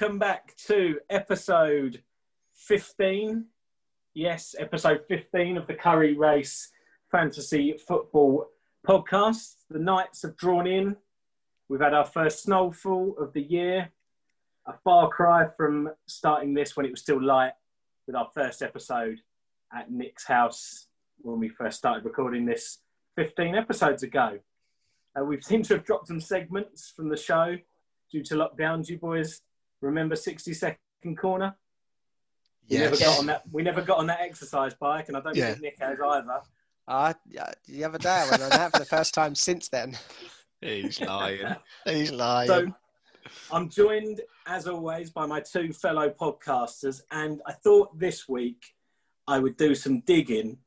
Welcome back to episode 15. Yes, episode 15 of the Curry Race Fantasy Football Podcast. The nights have drawn in. We've had our first snowfall of the year. A far cry from starting this when it was still light with our first episode at Nick's house when we first started recording this 15 episodes ago. Uh, we seem to have dropped some segments from the show due to lockdowns. You boys remember 60 second corner? We never got on that. We never got on that exercise bike, and I don't Yeah. think Nick has either. Uh, the other day I went on that for the first time since then. He's lying. He's lying. So I'm joined, as always, by my two fellow podcasters, and I thought this week I would do some digging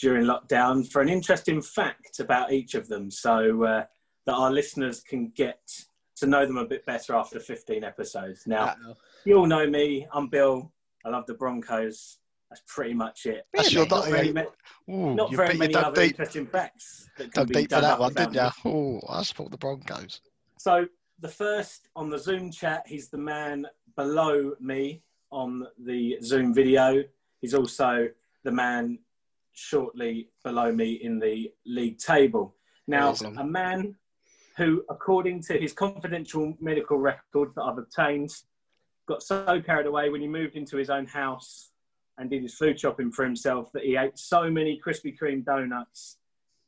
during lockdown for an interesting fact about each of them, so uh, that our listeners can get to know them a bit better after 15 episodes. Now, you all know me. I'm Bill. I love the Broncos. That's pretty much it. That's your Not not, very, ma- Ooh, not very many other deep, interesting facts that can dug be deep for that one, about didn't you? Oh, I support the Broncos. So the first on the Zoom chat, he's the man below me on the Zoom video. He's also the man shortly below me in the league table. Now, Awesome. a man who, according to his confidential medical records that I've obtained, got so carried away when he moved into his own house and did his food shopping for himself that he ate so many Krispy Kreme donuts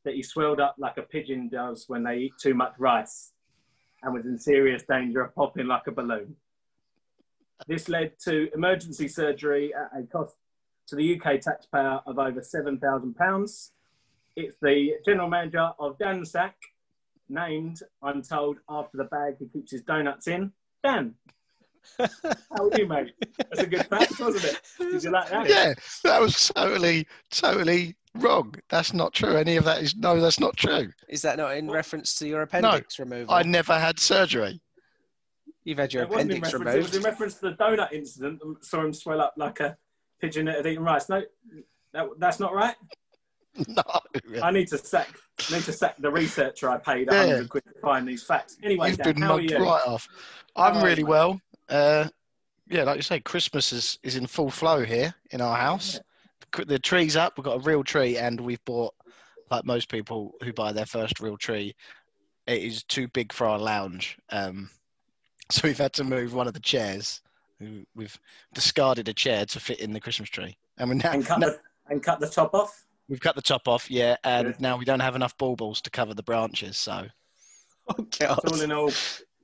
that he swelled up like a pigeon does when they eat too much rice and was in serious danger of popping like a balloon. This led to emergency surgery at a cost to the UK taxpayer of over £7,000. It's the general manager of Dan Sack, named, I'm told, after the bag he keeps his donuts in. Dan, how are you, mate? That's a good fact, wasn't it? Did you like that? Yeah, that was totally, totally wrong. That's not true. Any of that is no, that's not true. Is that not in reference to your appendix removal? I never had surgery. You've had your It appendix reference, it was removed. in reference to the donut incident that saw him swell up like a pigeon that had eaten rice. No, that, that's not right. No. I need to sack need to sack the researcher I paid a Yeah. hundred quid to find these facts. Anyway, You've Dan, been how are you? right off. I'm How really well. Uh, yeah, like you say, Christmas is, is in full flow here in our house. The, the tree's up. We've got a real tree, and we've bought, like most people who buy their first real tree, it is too big for our lounge. Um, so we've had to move one of the chairs. We- We've discarded a chair to fit in the Christmas tree, and we now, And cut now- the and cut the top off. We've cut the top off. Yeah, and Good. now we don't have enough baubles to cover the branches. So Oh, God. All in all,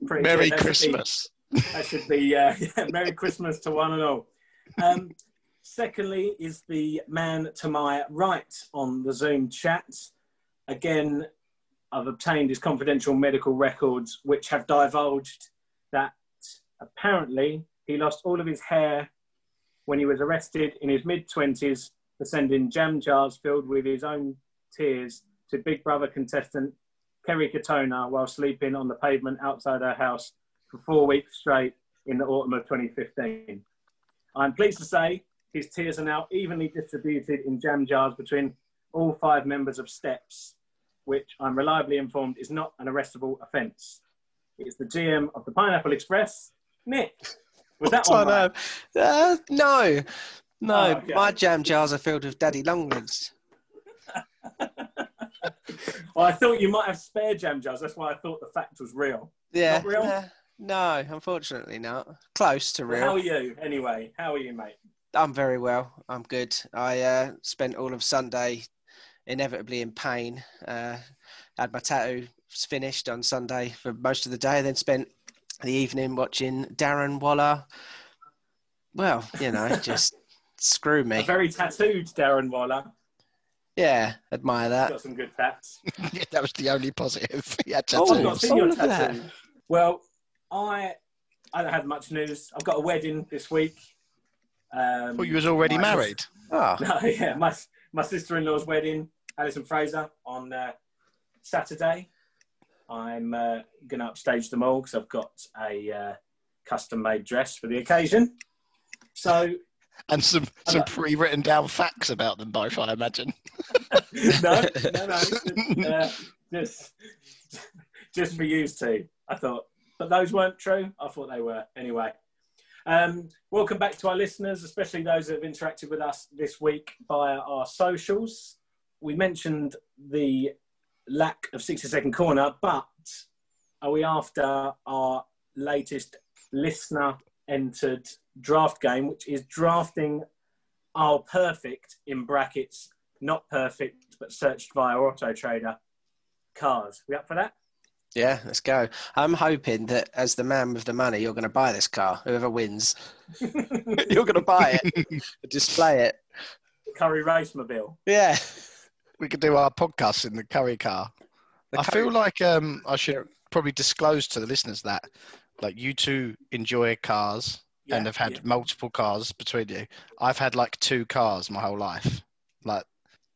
pretty Merry good. That should be- Christmas. That should be uh, yeah, Merry Christmas to one and all. Um, secondly, is the man to my right on the Zoom chat. Again, I've obtained his confidential medical records, which have divulged that apparently he lost all of his hair when he was arrested in his mid 20s for sending jam jars filled with his own tears to Big Brother contestant Kerry Katona while sleeping on the pavement outside her house for four weeks straight in the autumn of 2015. I'm pleased to say his tears are now evenly distributed in jam jars between all five members of STEPS, which I'm reliably informed is not an arrestable offence. It's the GM of the Pineapple Express, Nick. Was that one? right? Uh, no. No, Oh, okay. my jam jars are filled with daddy long legs. Well, I thought you might have spare jam jars. That's why I thought the fact was real. Yeah. Not real? uh, no, unfortunately not. Close to Well, how are real. you, anyway? How are you, mate? I'm very well. I'm good. I uh, spent all of Sunday inevitably in pain. Uh, had my tattoo finished on Sunday for most of the day, then spent the evening watching Darren Waller. Well, you know, just screw A me. very tattooed Darren Waller. Yeah, admire that. Got some good tats. yeah, that was the only positive. He had Oh, I've not tattoos. seen your all that. tattoo. Well, I I don't have much news. I've got a wedding this week. Um, Well, you was already my- married. Oh, No, yeah, my my sister-in-law's wedding, Alison Fraser, on uh, Saturday. I'm uh, going to upstage them all because I've got a uh, custom-made dress for the occasion. So And some, some pre-written down facts about them both, I imagine. no, no, no, just, uh, just just for you two. I thought but those weren't true. I thought they were anyway. Um, welcome back to our listeners, especially those that have interacted with us this week via our socials. We mentioned the lack of 60 second corner, but are we after our latest listener entered draft game, which is drafting our perfect in brackets, not perfect, but searched via Auto Trader cars. We up for that? Yeah, let's go. I'm hoping that as the man with the money, you're going to buy this car. Whoever wins, you're going to buy it, display it. Curry Race Mobile. Yeah. We could do our podcast in the curry car. The I curry- feel like um, I should probably disclose to the listeners that, like, you two enjoy cars and have had yeah. multiple cars between you. I've had like two cars my whole life. Like,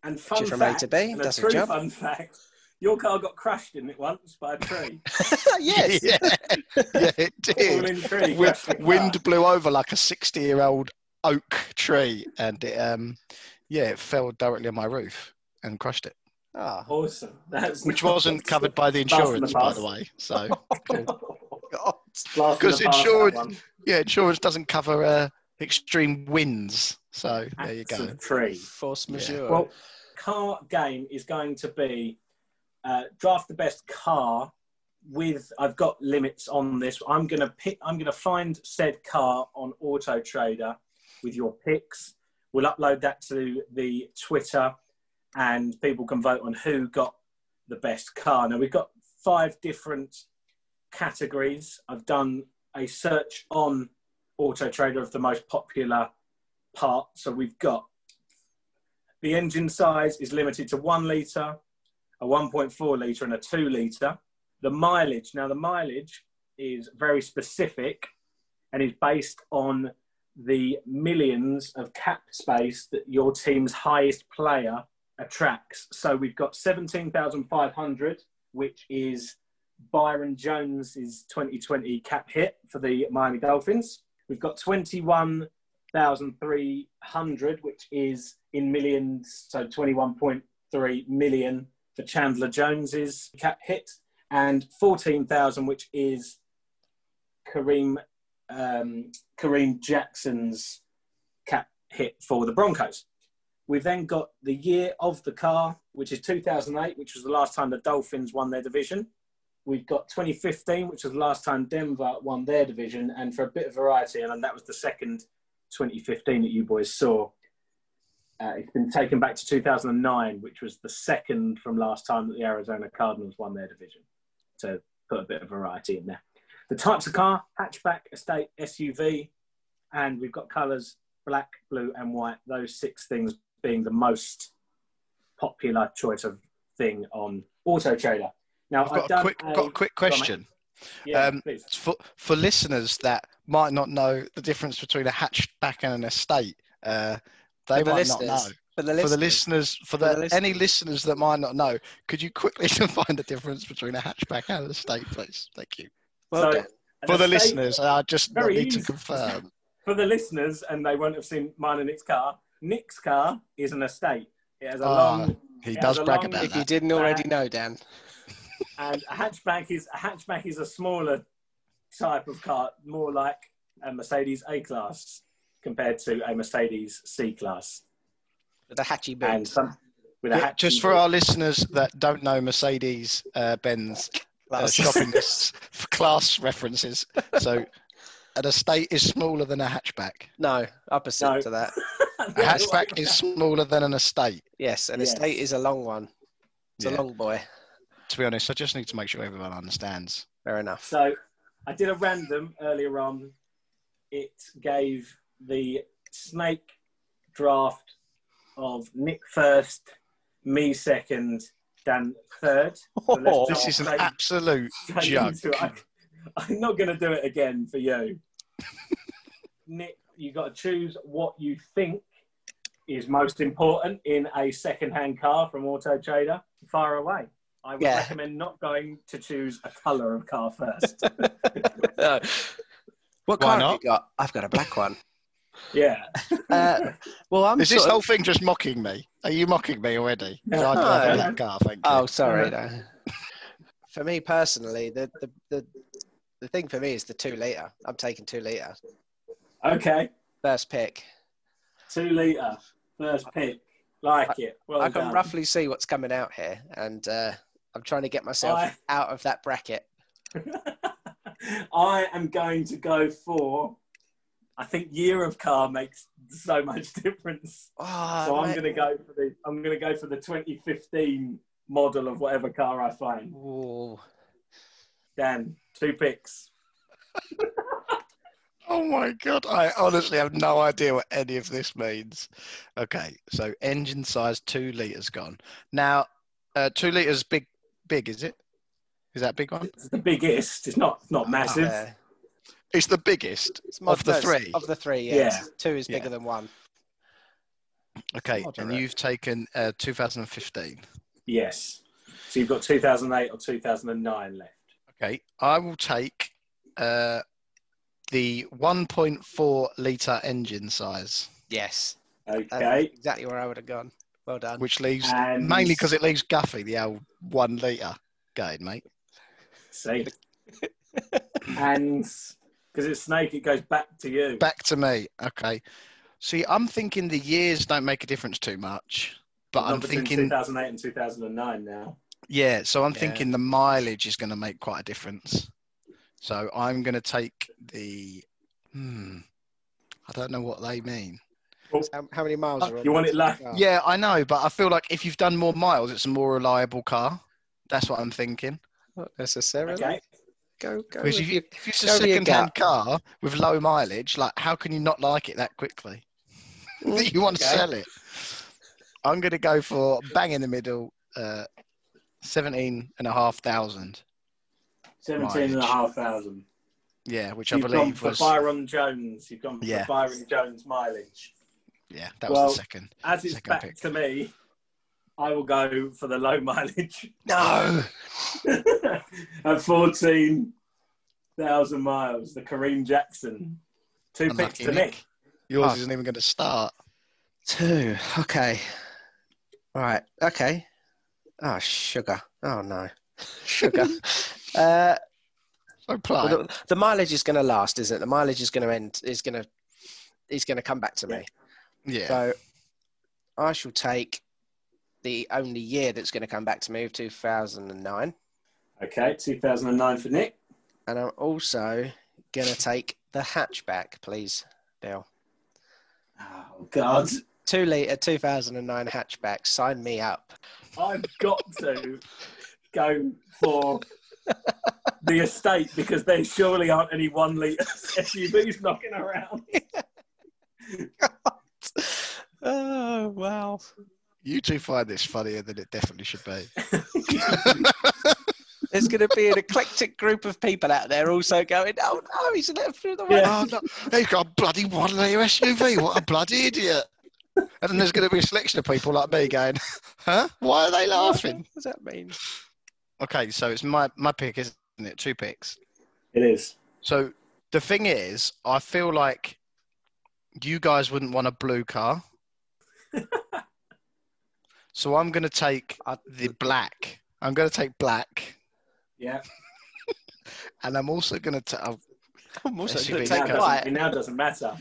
And fun from A fact, to B, and a a true job. fun fact, your car got crashed in it once by a tree. yes. yeah, yeah, it did. Falling tree. Wi- crashed the car. wind blew over like a 60 year old oak tree and it um yeah it fell directly on my roof and crushed it Oh, Awesome. That's which wasn't covered by the Blast in the insurance by the way so God. Blast in 'Cause the past, insured- that one. yeah insurance doesn't cover uh, extreme winds so there you go of tree. Force Yeah. majeure. Well, car game is going to be uh, draft the best car with I've got limits on this. I'm gonna pick I'm gonna find said car on Auto Trader with your picks. We'll upload that to the Twitter and people can vote on who got the best car. Now we've got five different categories. I've done a search on Auto Trader of the most popular part. So we've got the engine size is limited to one litre, a 1.4 litre, and a two litre. The mileage, now the mileage is very specific and is based on the millions of cap space that your team's highest player attracts. So we've got 17,500, which is Byron Jones's 2020 cap hit for the Miami Dolphins. We've got 21,300, which is in millions, so 21.3 million for Chandler Jones's cap hit, and 14,000, which is Kareem um, Kareem Jackson's cap hit for the Broncos. We've then got the year of the car, which is 2008, which was the last time the Dolphins won their division. We've got 2015, which was the last time Denver won their division. And for a bit of variety, and that was the second 2015 that you boys saw, uh, it's been taken back to 2009, which was the second from last time that the Arizona Cardinals won their division. To put a bit of variety in there. The types of car, hatchback, estate, SUV, and we've got colours black, blue, and white. Those six things being the most popular choice of thing on Auto Trader. Now, i've got a done quick got a quick go on, question Yeah, um, please. for for listeners that might not know the difference between a hatchback and an estate uh, they For the might not listeners. know For the for the listeners. listeners, for, For the, the any listeners that might not know, could you quickly define the difference between a hatchback and an estate, please? Thank you. Well So, For the estate- listeners, I just Very need to confirm. For the listeners, and they won't have seen mine and Nick's car, Nick's car is an estate. It has a Ah, long, He does brag long- about If you didn't already know, Dan. And a hatchback is a hatchback is a smaller type of car, more like a Mercedes A class compared to a Mercedes C class, With a hatchy and boot. some with a Yeah, hatch. just for our listeners that don't know Mercedes uh, Benz uh, Class. shopping lists for class references, so an estate is smaller than a hatchback. No, opposite No. to that. A hatchback is smaller than an estate. Yes, an Yes. estate is a long one. It's Yeah. a long boy. To be honest, I just need to make sure everyone understands. Fair enough. So I did a random earlier on. It gave the snake draft of Nick first, me second, Dan third. So Oh, This is an straight- absolute straight joke. I, I'm not going to do it again for you. Nick, you've got to choose what you think is most important in a second-hand car from Auto Trader. Far away. I would Yeah. recommend not going to choose a colour of car first. No. What Why car have you got? I've got a black one. yeah. Uh, well, I'm Is this of- whole thing just mocking me? Are you mocking me already? No. I drive No. a black car, thank you. Oh, sorry. no. For me personally, the, the, the the thing for me is the two liter. I'm taking two liter. Okay, First pick. two litre, first pick. Like it. Well I can done. roughly see what's coming out here, and uh, I'm trying to get myself I- out of that bracket. I am going to go for. I think year of car makes so much difference. Oh, so I'm mate. going to go for the. I'm going to go for the 2015 model of whatever car I find. Ooh. Dan, two picks. Oh my god! I honestly have no idea what any of this means. Okay, so engine size two liters gone. Now, uh, two liters big, big is it? Is that a big one? It's the biggest. It's not not massive. Uh, It's the biggest it's of the three. Of the three, yeah. Yeah. Two is Yeah. bigger than one. Okay, and you've taken uh, 2015. Yes. So you've got 2008 or 2009 left. Okay, I will take uh, the 1.4 liter engine size, Yes. Okay. That's exactly where I would have gone. Well done. which leaves And- mainly because it leaves Guffey the old one liter going, mate. See. and because it's Snake, it goes back to you. Back to me. Okay. See, I'm thinking the years don't make a difference too much, but Not I'm thinking, 2008 and 2009 now. yeah. So I'm Yeah. thinking the mileage is going to make quite a difference. So I'm going to take the. Hmm. I don't know what they mean. How, how many miles are You want it like- Yeah, I know, but I feel like if you've done more miles, it's a more reliable car. That's what I'm thinking. Not necessarily. Okay. Go, go. Because if, you, if it's a go second-hand car with low mileage, like how can you not like it that quickly? that you want to Okay. sell it. I'm going to go for bang in the middle, uh, seventeen and a half thousand. 17 and a half thousand. Yeah, which I You've gone believe for was Byron Jones. You've gone for Yeah. Byron Jones mileage. Yeah, that was the second. As it's Second back pick. to me, I will go for the low mileage No, at 14,000 miles. The Kareem Jackson. Two picks to Nick. Nick. yours Oh. isn't even going to start. Two. Okay. Right. Okay. Oh, sugar. Oh no, sugar. uh, So well, the, the mileage is going to last, isn't it? The mileage is going to end. Is going to. Is going to come back to me. Yeah, So, I shall take the only year that's going to come back to me of 2009, Okay, 2009 for Nick. and I'm also going to take the hatchback, please, Bill. Oh, God. Two litre 2009 hatchback. Sign me up. I've got to go for the estate because there surely aren't any one litre SUVs knocking around. Oh wow! you two find this funnier than it definitely should be. There's going to be an eclectic group of people out there also going, "Oh no, he's left through the way." Yeah. oh no, he's got a bloody one litre SUV. What a bloody idiot! And then there's going to be a selection of people like me going, "Huh? Why are they laughing?" What does that mean? Okay, so it's my my pick, isn't it? Two picks. It is. So the thing is, I feel like you guys wouldn't want a blue car. So I'm going to take the black. I'm going to take black, Yeah. and I'm also going to. ta- I'm also going to take now, a it now doesn't matter.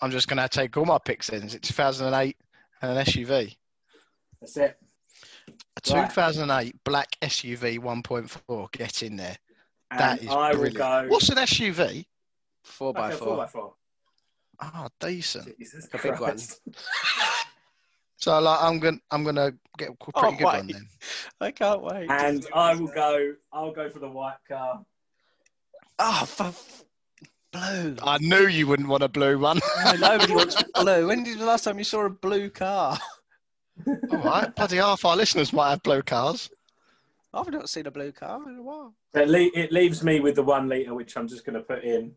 I'm just going to take all my picks in. Is it 2008 and an SUV? That's it. A Right. 2008 black SUV 1.4. Get in there. And That is I will brilliant. go. What's an SUV? Four by like a four. four by four. Ah, decent. Jesus A big one. Christ. So like, I'm gonna I'm going to get a pretty Oh, good wait. one then. I can't wait. And I will go. I'll go for the white car. Oh, for blue. I knew you wouldn't want a blue one. No, nobody wants blue. When did the last time you saw a blue car? All right, bloody half our listeners might have blue cars. I've not seen a blue car in a while. It, le- it leaves me with the one litre, which I'm just going to put in.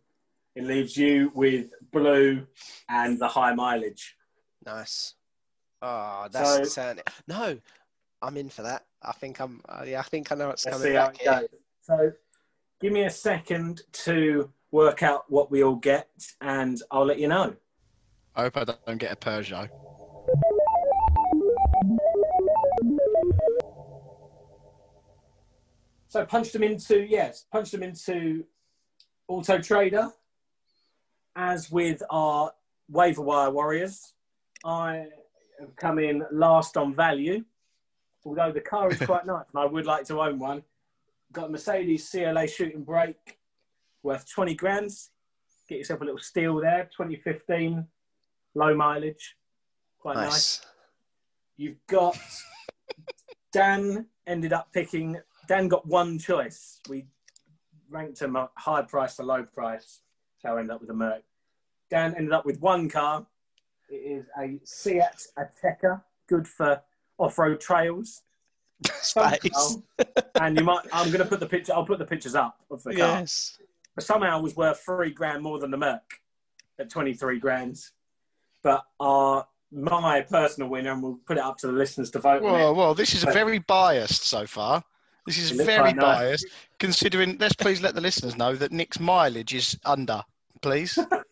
It leaves you with blue and the high mileage. Nice. Oh, that's So- sound. No, I'm in for that. I think I'm. Uh, yeah, I think I know what's coming see back it here. So, give me a second to work out what we all get, and I'll let you know. I hope I don't get a Peugeot. So, punched them into yes, punched them into Auto Trader, as with our waiver wire warriors, I have come in last on value. Although the car is quite nice and I would like to own one. Got a Mercedes CLA shooting brake worth 20 grand. Get yourself a little steal there, 2015, low mileage. Quite nice. Nice. You've got Dan ended up picking. Dan got one choice. We ranked him at high price to low price. So I ended up with a Merc. Dan ended up with one car. It is a Seat Ateca, good for off-road trails. Space. and you might. I'm going to put the picture. I'll put the pictures up of the car. Yes. But somehow it was worth three grand more than the Merc at 23 grand. But our my personal winner, and we'll put it up to the listeners to vote. Well, well, this is very biased so far. This is very quite nice. biased, considering. Let's please let the listeners know that Nick's mileage is under, please.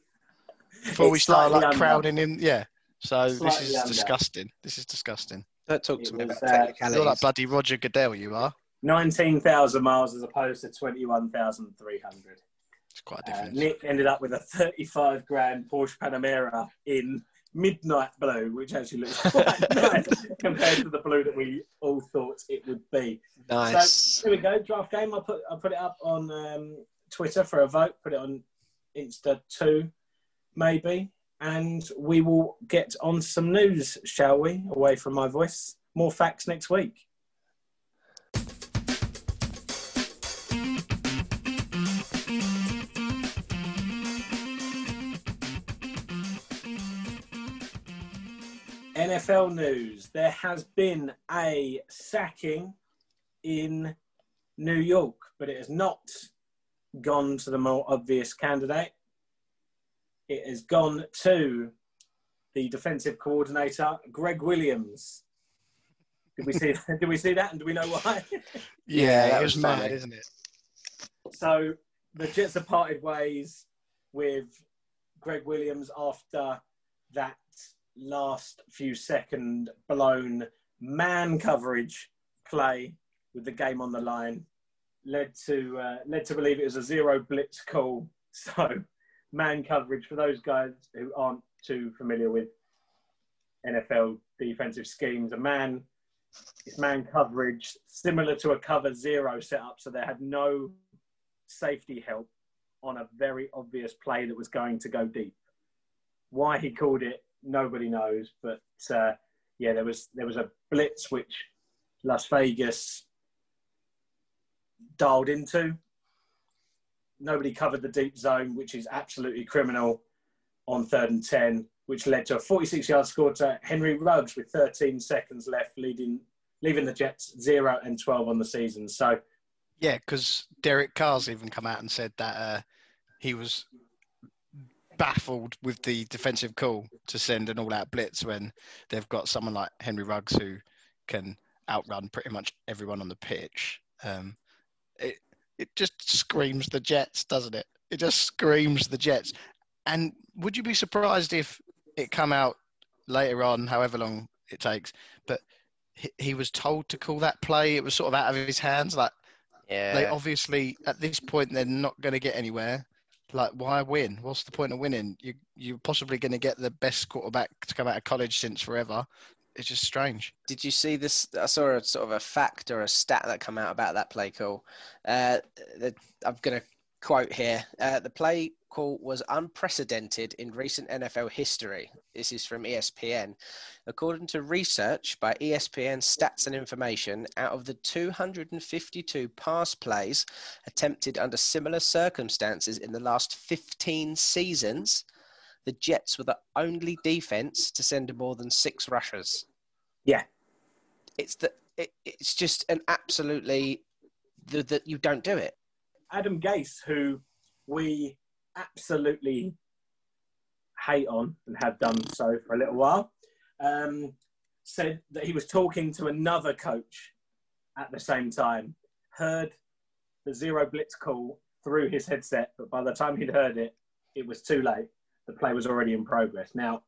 Before we start like under. crowding in, yeah. So this is under. disgusting. This is disgusting. Don't talk to me was, about uh, You're like bloody Roger Goodell. You are. 19,000 miles as opposed to 21,300. It's quite a Uh. Nick ended up with a 35 grand Porsche Panamera in midnight blue, which actually looks quite nice compared to the blue that we all thought it would be. nice. So here we go, draft game. I'll put I'll put it up on um, Twitter for a vote. Put it on Insta too, maybe, and we will get on some news, shall we? Away from my voice. More facts next week. NFL news. There has been a sacking in New York, but it has not gone to the more obvious candidate. It has gone to the defensive coordinator, Gregg Williams. Did we see? did we see that? And do we know why? Yeah, that it was was mad, funny. isn't it? so the Jets have parted ways with Gregg Williams after that last few second blown man coverage play with the game on the line led to uh, led to believe it was a zero blitz call. So man coverage for those guys who aren't too familiar with NFL defensive schemes, a man it's man coverage similar to a cover zero setup, so they had no safety help on a very obvious play that was going to go deep. Why he called it, nobody knows. But uh, yeah, there was there was a blitz which Las Vegas dialed into. Nobody covered the deep zone, which is absolutely criminal on third and ten, which led to a 46-yard score to Henry Ruggs with 13 seconds left, leading leaving the Jets zero and 12 on the season. So Yeah, because Derek Carr's even come out and said that uh, he was baffled with the defensive call to send an all-out blitz when they've got someone like Henry Ruggs who can outrun pretty much everyone on the pitch. Um, it it just screams the Jets, doesn't it? It just screams the Jets. And would you be surprised if it come out later on, however long it takes, but he, he was told to call that play? It was sort of out of his hands, like Yeah. they obviously at this point they're not going to get anywhere. Like, why win? What's the point of winning? You you're possibly going to get the best quarterback to come out of college since forever. It's just strange. Did you see this? I saw a sort of a fact or a stat that come out about that play call. Uh, I'm going to quote here: uh, "The play call was unprecedented in recent NFL history." This is from ESPN. According to research by ESPN Stats and Information, out of the 252 pass plays attempted under similar circumstances in the last 15 seasons, the Jets were the only defense to send more than six rushers. Yeah. It's the it, it's just an absolutely the, that you don't do it. Adam Gase, who we absolutely hate on and have done so for a little while, um, said that he was talking to another coach at the same time, heard the zero blitz call through his headset, but by the time he'd heard it, it was too late. The play was already in progress. Now,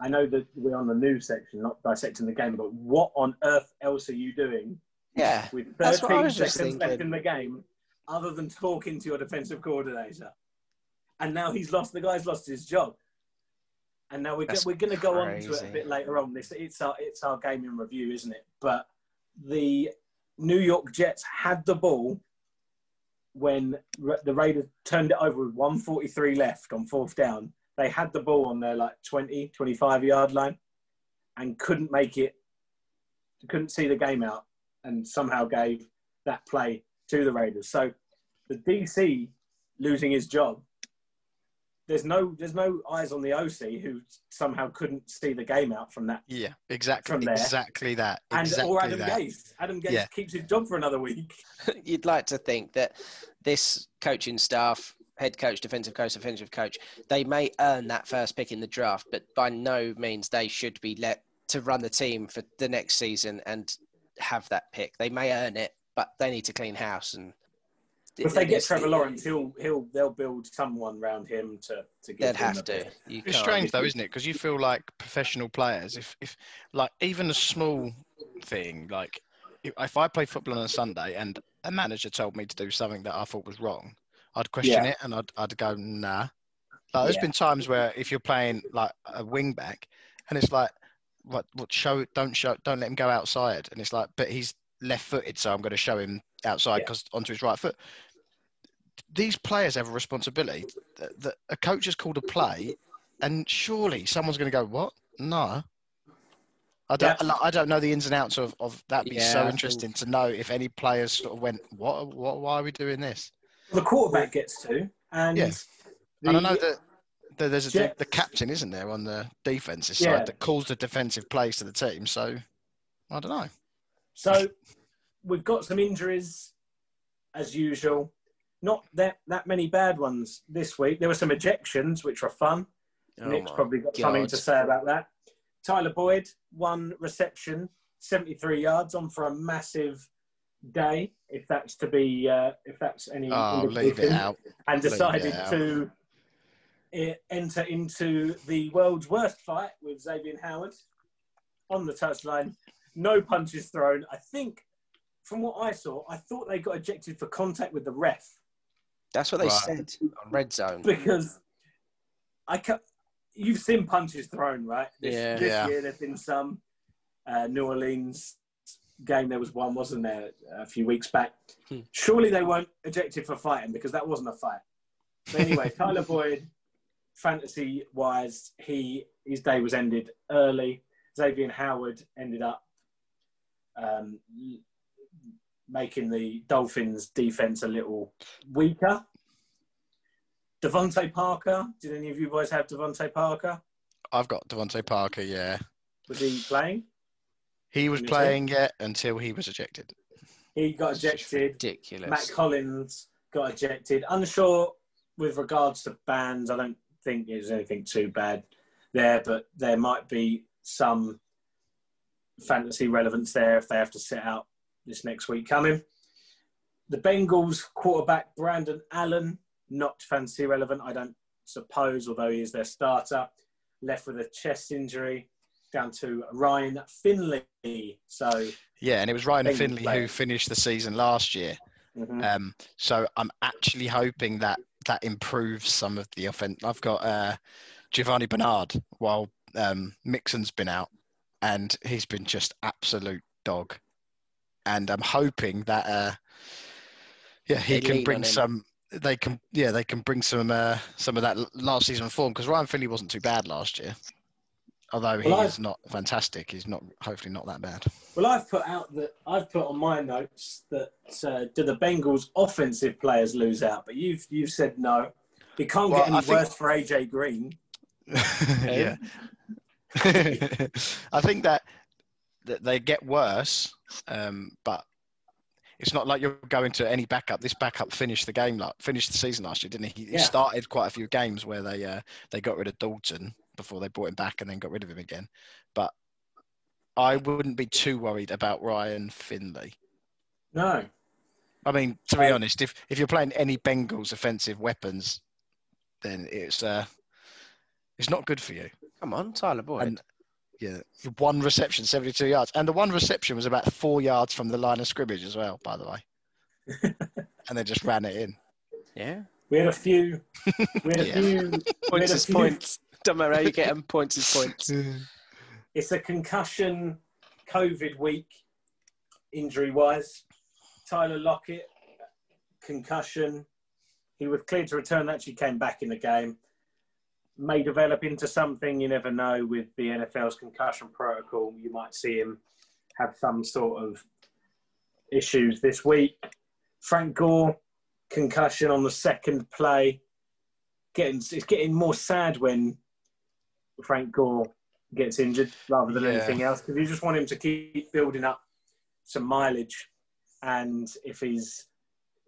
I know that we're on the news section, not dissecting the game, but what on earth else are you doing Yeah, with That's what I 13 was just seconds left in the game other than talking to your defensive coordinator. And now he's lost. The guy's lost his job. And now we're, go, we're going to go on to it a bit later on. This it's our it's our game in review, isn't it? But the New York Jets had the ball when the Raiders turned it over with 143 left on fourth down. They had the ball on their like 20, 25 yard line and couldn't make it, couldn't see the game out and somehow gave that play to the Raiders. So the DC losing his job, there's no there's no eyes on the OC who somehow couldn't see the game out from that. Yeah, exactly, From there. exactly that. And exactly or Adam that. Gase. Adam Gase Yeah. keeps his job for another week. You'd like to think that this coaching staff, head coach, defensive coach, offensive coach, they may earn that first pick in the draft, but by no means they should be let to run the team for the next season and have that pick. They may earn it, but they need to clean house and. If they get Trevor Lawrence, he'll he'll they'll build someone around him to to give They'd him have to. You It's strange though, isn't it? Because you feel like professional players, if if like even a small thing, like if, if I play football on a Sunday and a manager told me to do something that I thought was wrong, I'd question Yeah. it and I'd I'd go nah. Like there's Yeah. been times where if you're playing like a wing back, and it's like, what what show don't show don't let him go outside, and it's like, but he's left-footed, so I'm going to show him outside Yeah. because onto his right foot. These players have a responsibility. That, that a coach has called a play, and surely someone's going to go, "What? No." I don't. Yeah. I don't know the ins and outs of, of that'd be Yeah, so interesting to know if any players sort of went, "What? What? Why are we doing this?" The quarterback gets to, and Yeah. the, and I know that, that there's a, the, the captain, isn't there, on the defensive Yeah. side that calls the defensive plays to the team. So I don't know. So we've got some injuries, as usual. Not that that many bad ones this week. There were some ejections, which were fun. Oh Nick's probably got something to say about that. Tyler Boyd, one reception, 73 yards, on for a massive day, if that's to be, uh, if that's any Oh, leave it out. and decided out. to uh, enter into the world's worst fight with Xavien Howard on the touchline. No punches thrown. I think, from what I saw, I thought they got ejected for contact with the ref That's what they Right. said on Red Zone. because I ca you've seen punches thrown, right? This, Yeah. this Yeah. year there've been some. Uh, New Orleans game there was one, wasn't there, a few weeks back? Hmm. Surely they weren't ejected for fighting because that wasn't a fight. But anyway, Tyler Boyd, fantasy wise, he his day was ended early. Xavien Howard ended up um, making the Dolphins' defense a little weaker. DeVante Parker. Did any of you boys have DeVante Parker? I've got DeVante Parker. Yeah, Was he playing? he was playing yet until he was ejected. He got It's ejected. Ridiculous. Matt Collins got ejected. Unsure with regards to bans. I don't think there's anything too bad there, but there might be some fantasy relevance there if they have to sit out this next week coming. The Bengals quarterback Brandon Allen, not fancy relevant, I don't suppose, although he is their starter, left with a chest injury down to Ryan Finley. So, Yeah, and it was Ryan Finley who finished the season last year. mhm. Um, so I'm actually hoping that that improves some of the offense. I've got uh, Giovani Bernard while um, Mixon's been out, and he's been just absolute dog. And I'm hoping that uh, yeah, he They can bring some. They can yeah, they can bring some uh, some of that last season form because Ryan Finley wasn't too bad last year. Although he Well, is not fantastic, he's not hopefully not that bad. Well, I've put out that I've put on my notes that uh, do the Bengals offensive players lose out, but you've you've said no. It can't Well, get any I think- worse for AJ Green. yeah. I think that, that they get worse, um, but it's not like you're going to any backup. This backup finished the game, like finished the season last year, didn't he? He Yeah. started quite a few games where they uh, they got rid of Dalton before they brought him back and then got rid of him again. But I wouldn't be too worried about Ryan Finley. No, I mean, to be Um, honest, if if you're playing any Bengals offensive weapons, then it's uh, it's not good for you. Come on, Tyler Boyd. And yeah, one reception, 72 yards. And the one reception was about four yards from the line of scrimmage as well, by the way. and they just ran it in. Yeah. We had a few. We had a Yeah. few. we Points a is few- points. Don't matter how you get them. Points is points. It's a concussion, COVID week, injury wise. Tyler Lockett, concussion. He was cleared to return. Actually, came back in the game. May develop into something. You never know with the NFL's concussion protocol. You might see him have some sort of issues this week. Frank Gore, concussion on the second play. Getting it's getting more sad when Frank Gore gets injured rather than Yeah. anything else because you just want him to keep building up some mileage. And if he's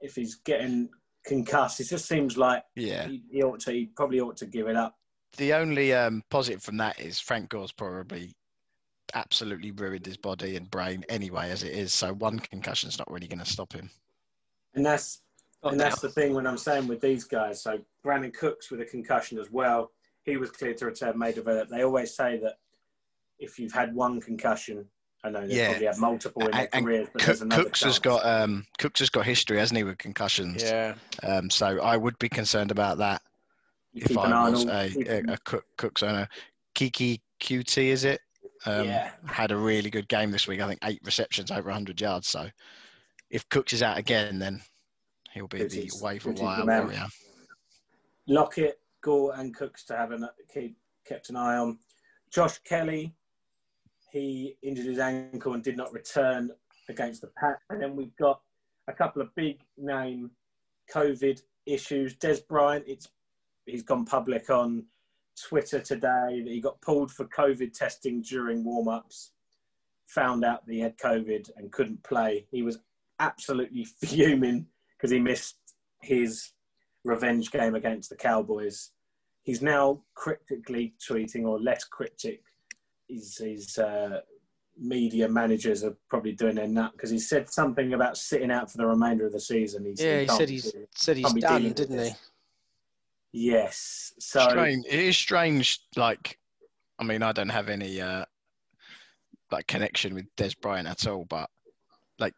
if he's getting concussed, it just seems like Yeah. he, he ought to. He probably ought to give it up. The only um, positive from that is Frank Gore's probably absolutely ruined his body and brain anyway, as it is. So one concussion's not really going to stop him. And that's Not and now. that's the thing when I'm saying with these guys. So Brandin Cooks with a concussion as well. He was cleared to return, may develop. They always say that if you've had one concussion, I know they Yeah. probably have multiple in their And- careers, but Cook, Cooks has got um, Cooks has got history, hasn't he, with concussions? Yeah. Um, so I would be concerned about that You if keep an eye I was a, a, a Cook, Cooks owner. Keke Coutee, is it? Um, Yeah. Had a really good game this week. I think eight receptions over 100 yards. So if Cooks is out again, then he'll be Cooks the is- waiver Cooks is the wire man. warrior. Lockett, Gore, and Cooks to have an keep kept an eye on. Josh Kelly, he injured his ankle and did not return against the Pack. And then we've got a couple of big name COVID issues. Dez Bryant, it's he's gone public on Twitter today that he got pulled for COVID testing during warm-ups. Found out that he had COVID and couldn't play. He was absolutely fuming because he missed his revenge game against the Cowboys. He's now cryptically tweeting, or less cryptic. His, his uh, media managers are probably doing their nut because he said something about sitting out for the remainder of the season. He's, Yeah, he can't said be he's doing- said he's done, didn't he? Yes. So strange. It is strange. Like, I mean, I don't have any uh, like connection with Dez Bryant at all, but like,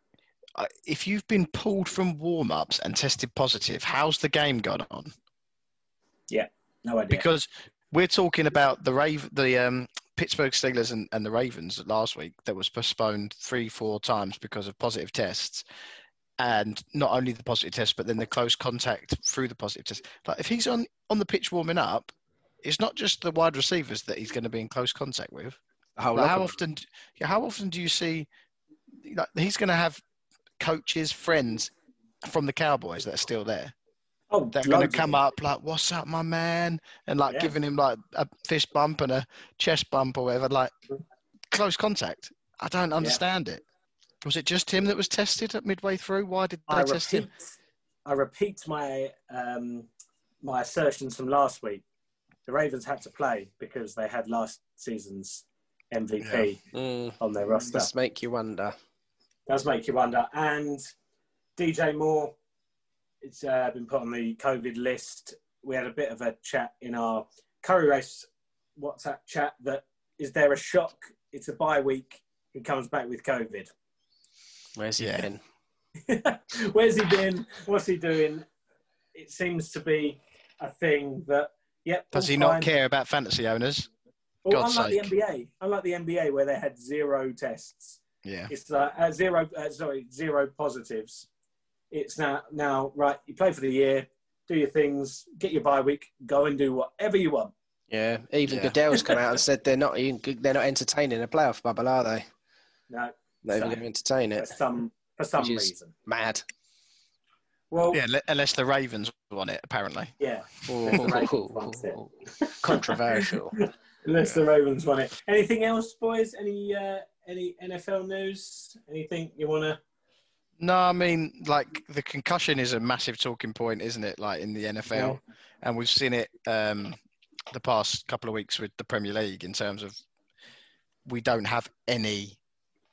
if you've been pulled from warm ups and tested positive, how's the game gone on? Yeah, no idea. Because we're talking about the Rave, the um, Pittsburgh Steelers and, and the Ravens last week that was postponed three, four times because of positive tests. And not only the positive test, but then the close contact through the positive test. Like if he's on, on the pitch warming up, it's not just the wide receivers that he's going to be in close contact with. Whole Like, how often? Yeah, how often do you see? Like, he's going to have coaches, friends from the Cowboys that are still there. Oh, They're going to come up like, "What's up, my man?" and like Yeah. giving him like a fist bump and a chest bump or whatever. Like close contact. I don't understand it. Was it just him that was tested at midway through? Why did they I test repeat, him? I repeat my um, my assertions from last week. The Ravens had to play because they had last season's MVP Mm, on their roster. does make you wonder. does make you wonder. And DJ Moore, it's uh, been put on the COVID list. We had a bit of a chat in our Curry Race WhatsApp chat that is there a shock? It's a bye week. He comes back with COVID. Where's he Yeah. been? Where's he been? What's he doing? It seems to be a thing that, yep. Does all he not care about fantasy owners? Well, God's unlike sake. the NBA, unlike the NBA where they had zero tests, Yeah. it's uh, uh, zero. Uh, sorry, zero positives. It's now now right. You play for the year, do your things, get your bye week, go and do whatever you want. Yeah, even Yeah. Goodell's come out and said they're not even, they're not entertaining a playoff bubble, are they? No, Not even So- going to entertain for some for some Which is- reason. Mad. Well, Yeah, le- unless the Ravens want it, apparently. yeah. Controversial. Unless the Ravens won it. Anything else, boys? Any uh, any NFL news? Anything you want to? No, I mean, like the concussion is a massive talking point, isn't it? Like in the NFL, and we've seen it um, the past couple of weeks with the Premier League in terms of we don't have any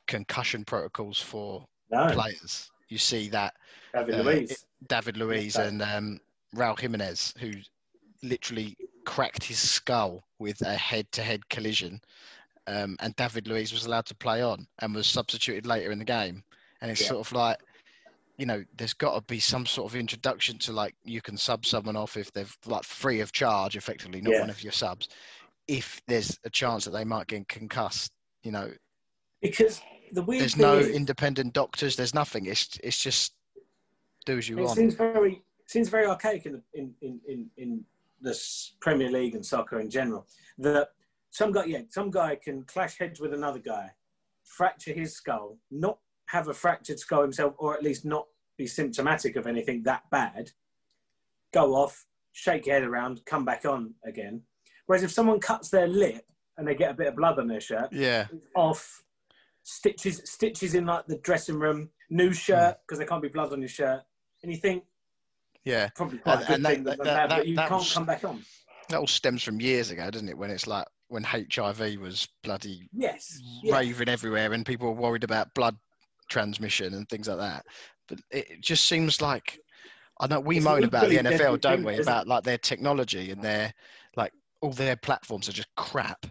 concussion protocols for No, players. You see that David uh, Luiz. David Luiz Okay. and um, Raul Jimenez, who literally cracked his skull with a head-to-head collision, um, and David Luiz was allowed to play on and was substituted later in the game. And it's Yeah. sort of like you know, there's got to be some sort of introduction to like you can sub someone off if they're like free of charge, effectively, not Yeah. one of your subs, if there's a chance that they might get concussed. You know, Because the weird there's no is, independent doctors. There's nothing. It's it's just do as you it want. seems very seems very archaic in, in, in, in, in the s- Premier League and soccer in general. That some guy, yeah, some guy can clash heads with another guy, fracture his skull, not have a fractured skull himself, or at least not be symptomatic of anything that bad. Go off, shake your head around, come back on again. Whereas if someone cuts their lip and they get a bit of blood on their shirt, Yeah, off, stitches stitches in like the dressing room, new shirt Hmm. because there can't be blood on your shirt, and you think yeah. probably quite And- a good and that- thing that, that- that, that- you can't was- come back on. That all stems from years ago, doesn't it? When it's like when HIV was bloody Yes, raving everywhere and people were worried about blood transmission and things like that. But it just seems like I know we It's moan about the NFL, don't we? About like their technology and their like all their platforms are just crap.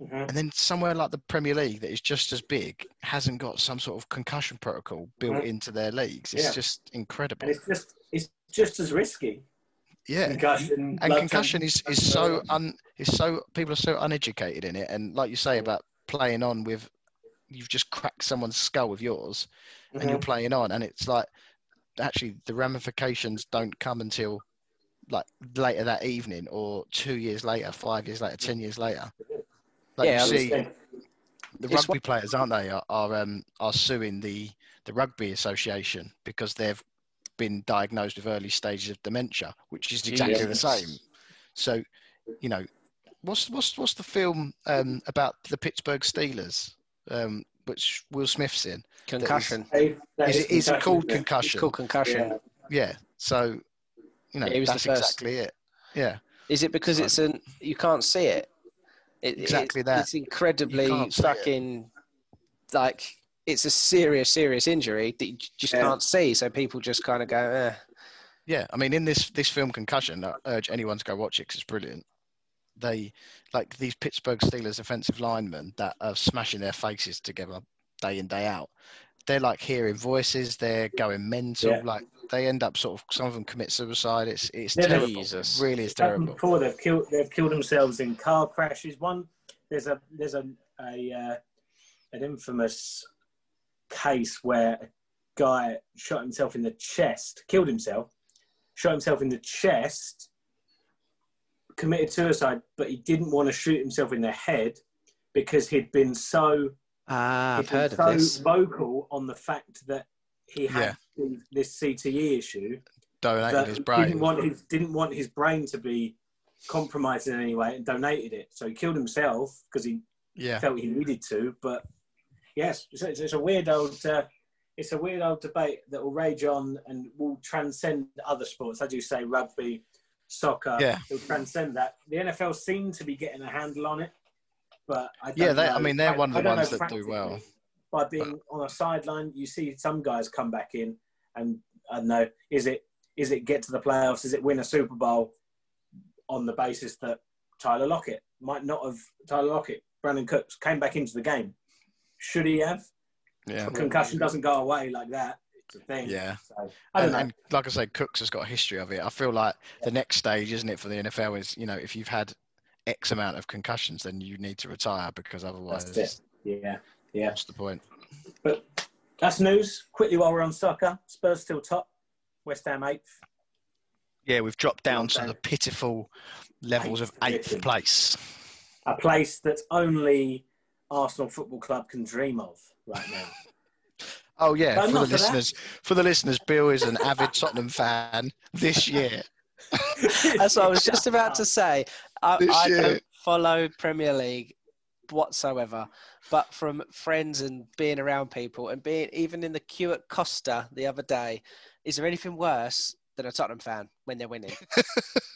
Mhm. And then somewhere like the Premier League that is just as big hasn't got some sort of concussion protocol built Mhm. into their leagues. It's Yeah. just incredible. and it's just it's just as risky. yeah. Concussion, and concussion is, is so un is so people are so uneducated in it and like you say about playing on with you've just cracked someone's skull with yours and you're Mhm. playing on and it's like actually the ramifications don't come until like later that evening or two years later five years later ten years later. Like Yeah, you see the rugby players aren't they are, are um are suing the the rugby association because they've been diagnosed with early stages of dementia which is exactly the same. So you know what's what's what's the film um about the pittsburgh steelers um which will smith's in Concussion. They- that is, it, is it called isn't it? It's concussion called concussion. Yeah. yeah so you know Yeah, he was the that's exactly it yeah Is it because it's an you can't see it? it Exactly it- that. It's incredibly can't it. fucking like it's a serious, serious injury that you just Yeah. can't see. So people just kind of go, eh. Yeah, I mean, in this this film Concussion, I urge anyone to go watch it 'cause it's brilliant. They like these Pittsburgh Steelers offensive linemen that are smashing their faces together day in day out. They're like hearing voices. They're going mental. Yeah. Like they end up sort of some of them commit suicide. It's it's Yeah, terrible. Jesus. It really is It's terrible. Before they've killed, they've killed themselves in car crashes. One, there's a there's a, a uh, an infamous case where a guy shot himself in the chest, killed himself, shot himself in the chest, committed suicide, but he didn't want to shoot himself in the head because he'd been so Ah, I've he'd been heard of this. vocal on the fact that he had this CTE issue Donated that his he brain. didn't want his didn't want his brain to be compromised in any way and donated it. So he killed himself because he yeah, felt he needed to. But yes, it's, it's, it's a weird old uh, it's a weird old debate that will rage on and will transcend other sports. As you say, rugby, soccer, Yeah. will transcend that. The NFL seem to be getting a handle on it, but I yeah. They. I mean, they're I- one of the ones know that do well. by being on a sideline, you see some guys come back in, and I don't know, is it is it get to the playoffs? Is it win a Super Bowl on the basis that Tyler Lockett might not have Tyler Lockett, Brandin Cooks came back into the game? Should he have? Yeah, A concussion doesn't go away like that. Thing. yeah. So, I don't And, know. and like I say, Cooks has got a history of it. I feel like the next stage, isn't it, for the NFL is you know if you've had X amount of concussions, then you need to retire because otherwise, That's it. Yeah, yeah. That's the point? But that's news. Quickly while we're on soccer, Spurs still top. West Ham eighth. Yeah, we've dropped down to the pitiful levels of Eighth eighth position. place. A place that only Arsenal Football Club can dream of right now. Oh yeah, But for the enough of that. listeners, for the listeners, Bill is an avid Tottenham fan this year. That's what I was just about to say. I, I don't follow Premier League whatsoever, but from friends and being around people and being even in the queue at Costa the other day, is there anything worse than a Tottenham fan when they're winning?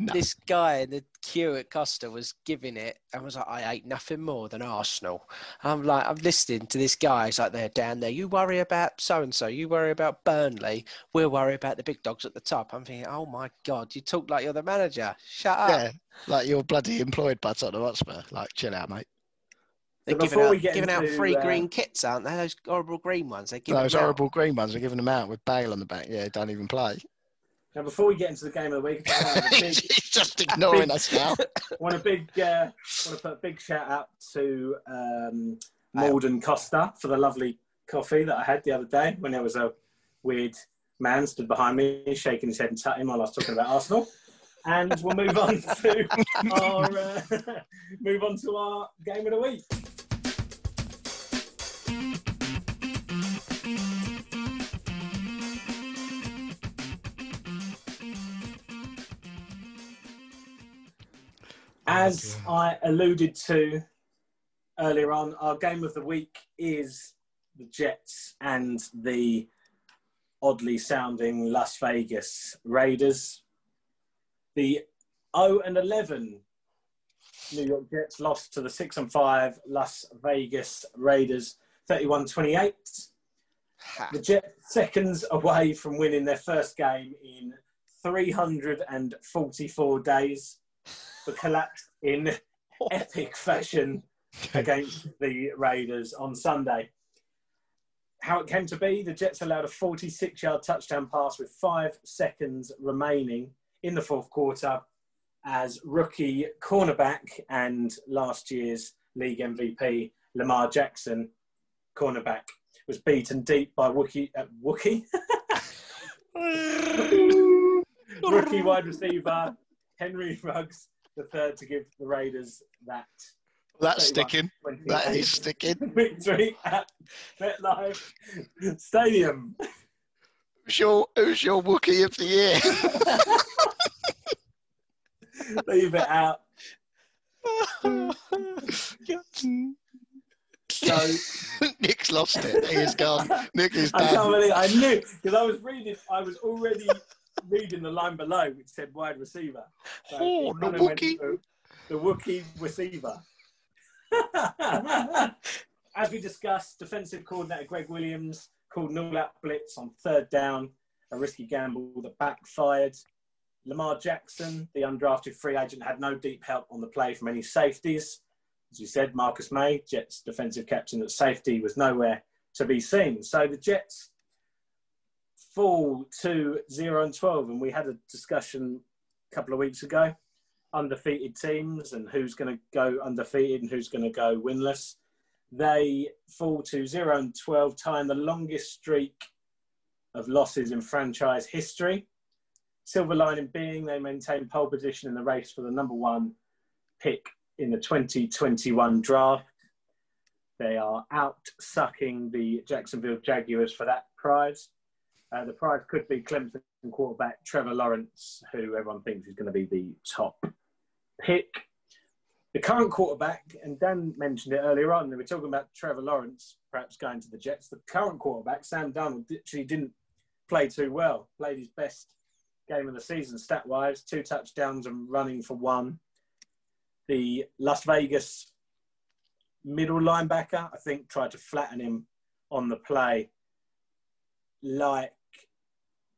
No. This guy in the queue at Costa was giving it and was like, I hate nothing more than Arsenal. I'm like, I'm listening to this guy. He's like, they're down there. You worry about so and so. You worry about Burnley. We'll worry about the big dogs at the top. I'm thinking, oh my God, you talk like you're the manager. Shut up. Yeah, like you're bloody employed by Tottenham Hotspur. Like, chill out, mate. They're So giving out, we get giving out free uh, green kits, aren't they? Those horrible green ones. They give Those them out. horrible green ones They're giving them out with Bale on the back. Yeah, don't even play. Now, before we get into the game of the week, I a He's just ignoring us now. want a big, uh, want to put a big shout out to um, Malden Costa for the lovely coffee that I had the other day when there was a weird man stood behind me shaking his head and tutting while I was talking about Arsenal. And we'll move on to our uh, move on to our game of the week. As oh, I alluded to earlier on, our game of the week is the Jets and the oddly sounding Las Vegas Raiders. The 0 and 11 New York Jets lost to the 6 and 5 Las Vegas Raiders 31 28. The Jets seconds away from winning their first game in 344 days, but collapsed in epic fashion against the Raiders on Sunday. How it came to be, the Jets allowed a 46 yard touchdown pass with five seconds remaining in the fourth quarter as rookie cornerback and last year's league MVP Lamar Jackson, cornerback, was beaten deep by Wookie, uh, Wookie? rookie wide receiver Henry Ruggs the third to give the Raiders that That's sticking. That is sticking. victory at MetLife Stadium. Who's your, who's your Wookiee of the year? Leave it out. So Nick's lost it. He is gone. Nick is I can't done. believe I knew because I was reading. I was already reading the line below, which said wide receiver. So Oh, the kinda Wookiee. The Wookiee receiver. As we discussed, defensive coordinator Gregg Williams called an all-out blitz on third down, a risky gamble that backfired. Lamar Jackson, the undrafted free agent, had no deep help on the play from any safeties. As you said, Marcus Maye, Jets defensive captain at safety, was nowhere to be seen. So the Jets fall to 0 and 12. And we had a discussion a couple of weeks ago undefeated teams and who's going to go undefeated and who's going to go winless. They fall to 0 and 12, tying the longest streak of losses in franchise history. Silver lining being they maintain pole position in the race for the number one pick in the 2021 draft. They are out sucking the Jacksonville Jaguars for that prize. Uh, the prize could be Clemson quarterback Trevor Lawrence, who everyone thinks is going to be the top pick. The current quarterback, and Dan mentioned it earlier on, we were talking about Trevor Lawrence perhaps going to the Jets. The current quarterback, Sam Darnold, actually didn't play too well, played his best game of the season stat wise, two touchdowns and running for one. The Las Vegas middle linebacker, I think, tried to flatten him on the play, like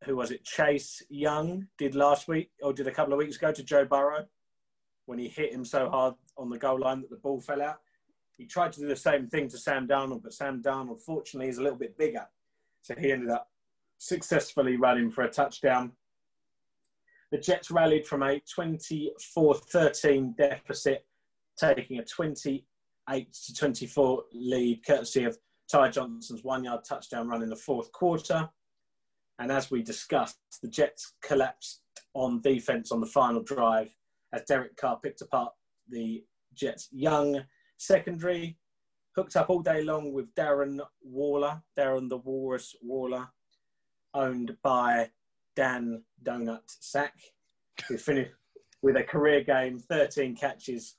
who was it? Chase Young did last week or did a couple of weeks ago to Joe Burrow when he hit him so hard on the goal line that the ball fell out. He tried to do the same thing to Sam Darnold, but Sam Darnold, fortunately, is a little bit bigger. So he ended up successfully running for a touchdown. The Jets rallied from a 24 13 deficit, taking a 28 to 24 lead, courtesy of Ty Johnson's one yard touchdown run in the fourth quarter. And as we discussed, the Jets collapsed on defense on the final drive as Derek Carr picked apart the Jets' young secondary, hooked up all day long with Darren Waller, Darren the Walrus Waller, owned by Dan Donut Sack, who finished with a career game, 13 catches,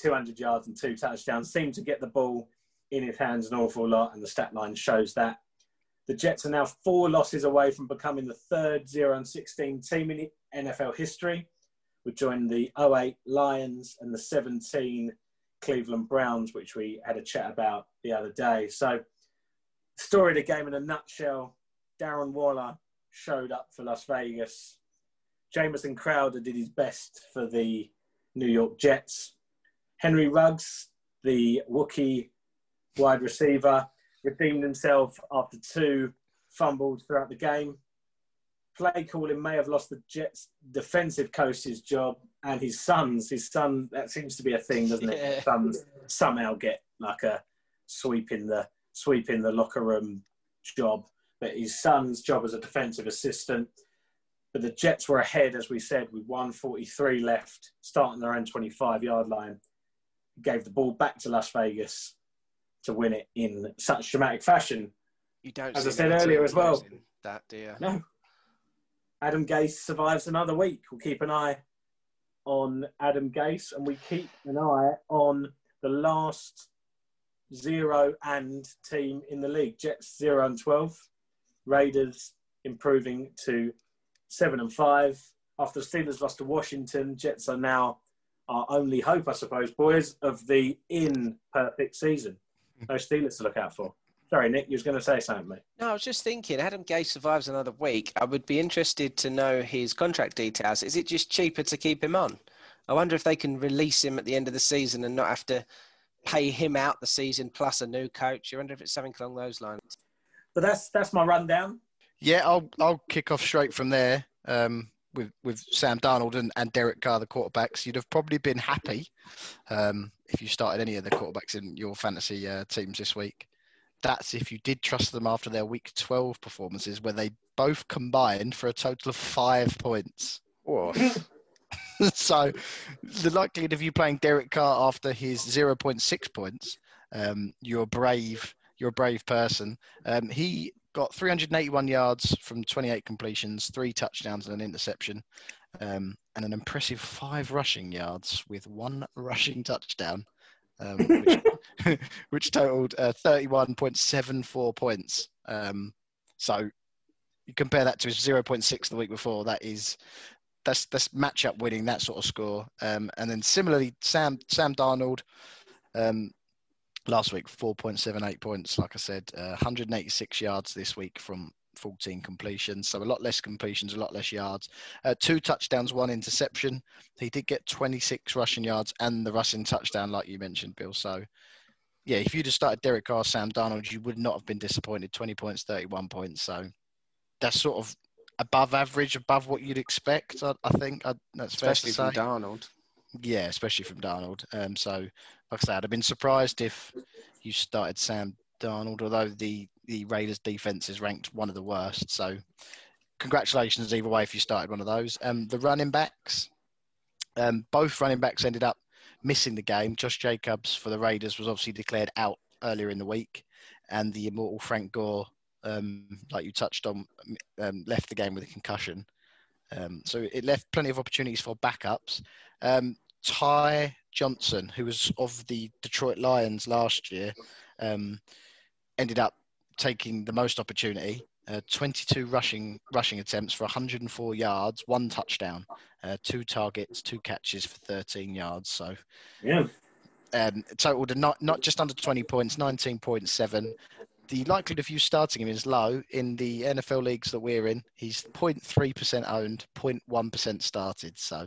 200 yards, and two touchdowns. Seemed to get the ball in his hands an awful lot, and the stat line shows that. The Jets are now four losses away from becoming the third 0 and 16 team in NFL history. We joined the 08 Lions and the 17 Cleveland Browns, which we had a chat about the other day. So, story of the game in a nutshell Darren Waller showed up for Las Vegas. Jamison Crowder did his best for the New York Jets. Henry Ruggs the Wookiee wide receiver, redeemed himself after two fumbles throughout the game. Play calling may have lost the Jets' defensive coach's job and his sons. His son, that seems to be a thing, doesn't it? Sons somehow get like a sweep in the sweep in the locker room job. But his son's job as a defensive assistant. But the Jets were ahead, as we said, with 143 left, starting their own 25 yard line. Gave the ball back to Las Vegas to win it in such dramatic fashion. You don't. As I said earlier as well. That dear. No. Adam Gase survives another week. We'll keep an eye on Adam Gase and we keep an eye on the last zero and team in the league. Jets zero and 12. Raiders improving to seven and five. After the Steelers lost to Washington, Jets are now our only hope, I suppose, boys, of the in perfect season. No Steelers to look out for. Sorry, Nick, you was going to say something, mate. No, I was just thinking, Adam Gase survives another week. I would be interested to know his contract details. Is it just cheaper to keep him on? I wonder if they can release him at the end of the season and not have to pay him out the season plus a new coach. I wonder if it's something along those lines. But that's that's my rundown. Yeah, I'll I'll kick off straight from there. Um, with with Sam Darnold and, and Derek Carr, the quarterbacks, you'd have probably been happy um, if you started any of the quarterbacks in your fantasy uh, teams this week. That's if you did trust them after their Week 12 performances, where they both combined for a total of five points. so the likelihood of you playing Derek Carr after his 0.6 points, um, you're brave. You're a brave person. Um, he got 381 yards from 28 completions, three touchdowns and an interception, um, and an impressive five rushing yards with one rushing touchdown, um, which, which totaled uh, 31.74 points. Um, so you compare that to his 0.6 the week before. That is that's that's matchup winning that sort of score. Um, and then similarly, Sam Sam Darnold. Um, last week 4.78 points like i said uh, 186 yards this week from 14 completions so a lot less completions a lot less yards. Uh, two touchdowns one interception. He did get 26 rushing yards and the rushing touchdown like you mentioned bill. So yeah if you'd have started derek carr sam darnold you would not have been disappointed. 20 points 31 points. So that's sort of above average above what you'd expect i, I think I, that's Especially fair from to say. Darnold. yeah, especially from Darnold. Um, so, like I said, I'd have been surprised if you started Sam Darnold, although the, the Raiders defense is ranked one of the worst. So, congratulations either way if you started one of those. Um, the running backs, um, both running backs ended up missing the game. Josh Jacobs for the Raiders was obviously declared out earlier in the week, and the immortal Frank Gore, um, like you touched on, um, left the game with a concussion. Um, so it left plenty of opportunities for backups. Um, Ty Johnson, who was of the Detroit Lions last year, um, ended up taking the most opportunity. Uh, 22 rushing rushing attempts for 104 yards, one touchdown, uh, two targets, two catches for 13 yards. So Yeah. um, totaled not not just under 20 points, 19.7. The likelihood of you starting him is low in the NFL leagues that we're in. He's 0.3% owned, 0.1% started. So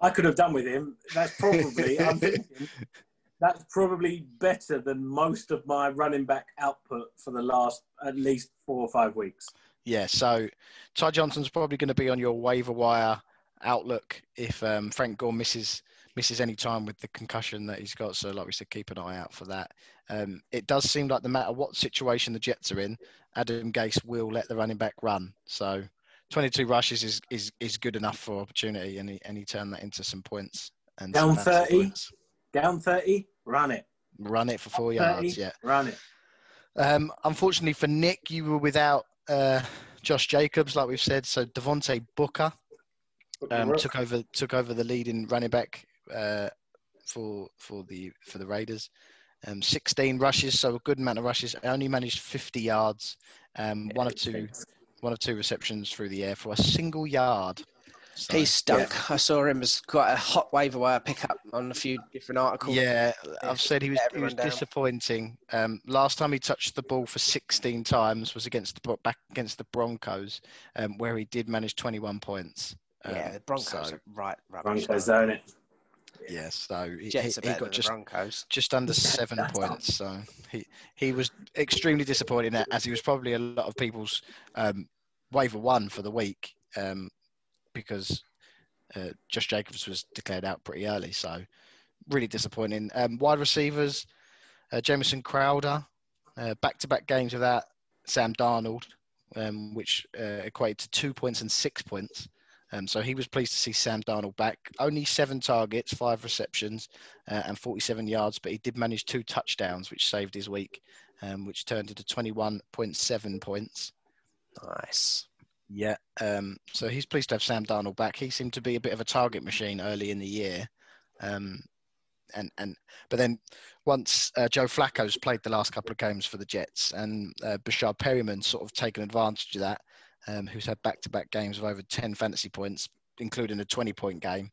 I could have done with him. That's probably, I'm thinking, that's probably better than most of my running back output for the last at least four or five weeks. Yeah, so Ty Johnson's probably going to be on your waiver wire outlook if um, Frank Gore misses misses any time with the concussion that he's got. So, like we said, keep an eye out for that. Um, it does seem like no matter what situation the Jets are in, Adam Gase will let the running back run. So, 22 rushes is is, is good enough for opportunity, and he, and he turned that into some points. And Down 30? points. Down 30, run it. Run it for four 30, yards. Yeah. Run it. Um, unfortunately for Nick, you were without uh, Josh Jacobs, like we've said. So Devontae Booker um, took over took over the lead in running back uh, for for the for the Raiders. Um, 16 rushes, so a good amount of rushes. I only managed 50 yards, um, one of two one of two receptions through the air for a single yard. So, He stunk. I saw him as quite a hot waiver wire pickup on a few different articles. Yeah, I've said he was, he was disappointing. Um, last time he touched the ball for 16 times was against the back against the Broncos, um, where he did manage 21 points. Um, Yeah, the Broncos so- are right rubbish. Broncos own it. Yeah, so he, he, he got just Broncos. just under seven points. So he he was extremely disappointed in that, as he was probably a lot of people's um, waiver one for the week um, because uh, Josh Jacobs was declared out pretty early. So really disappointing. Um, wide receivers, uh, Jamison Crowder, uh, back-to-back games without Sam Darnold, um, which uh, equated to two points and six points. Um, so he was pleased to see Sam Darnold back. Only seven targets, five receptions, uh, and 47 yards, but he did manage two touchdowns, which saved his week, um, which turned into 21.7 points. Nice. Yeah. Um, so he's pleased to have Sam Darnold back. He seemed to be a bit of a target machine early in the year. Um, and, and but then once uh, Joe Flacco's played the last couple of games for the Jets and uh, Breshad Perriman sort of taken advantage of that, um, who's had back-to-back games of over 10 fantasy points, including a 20-point game.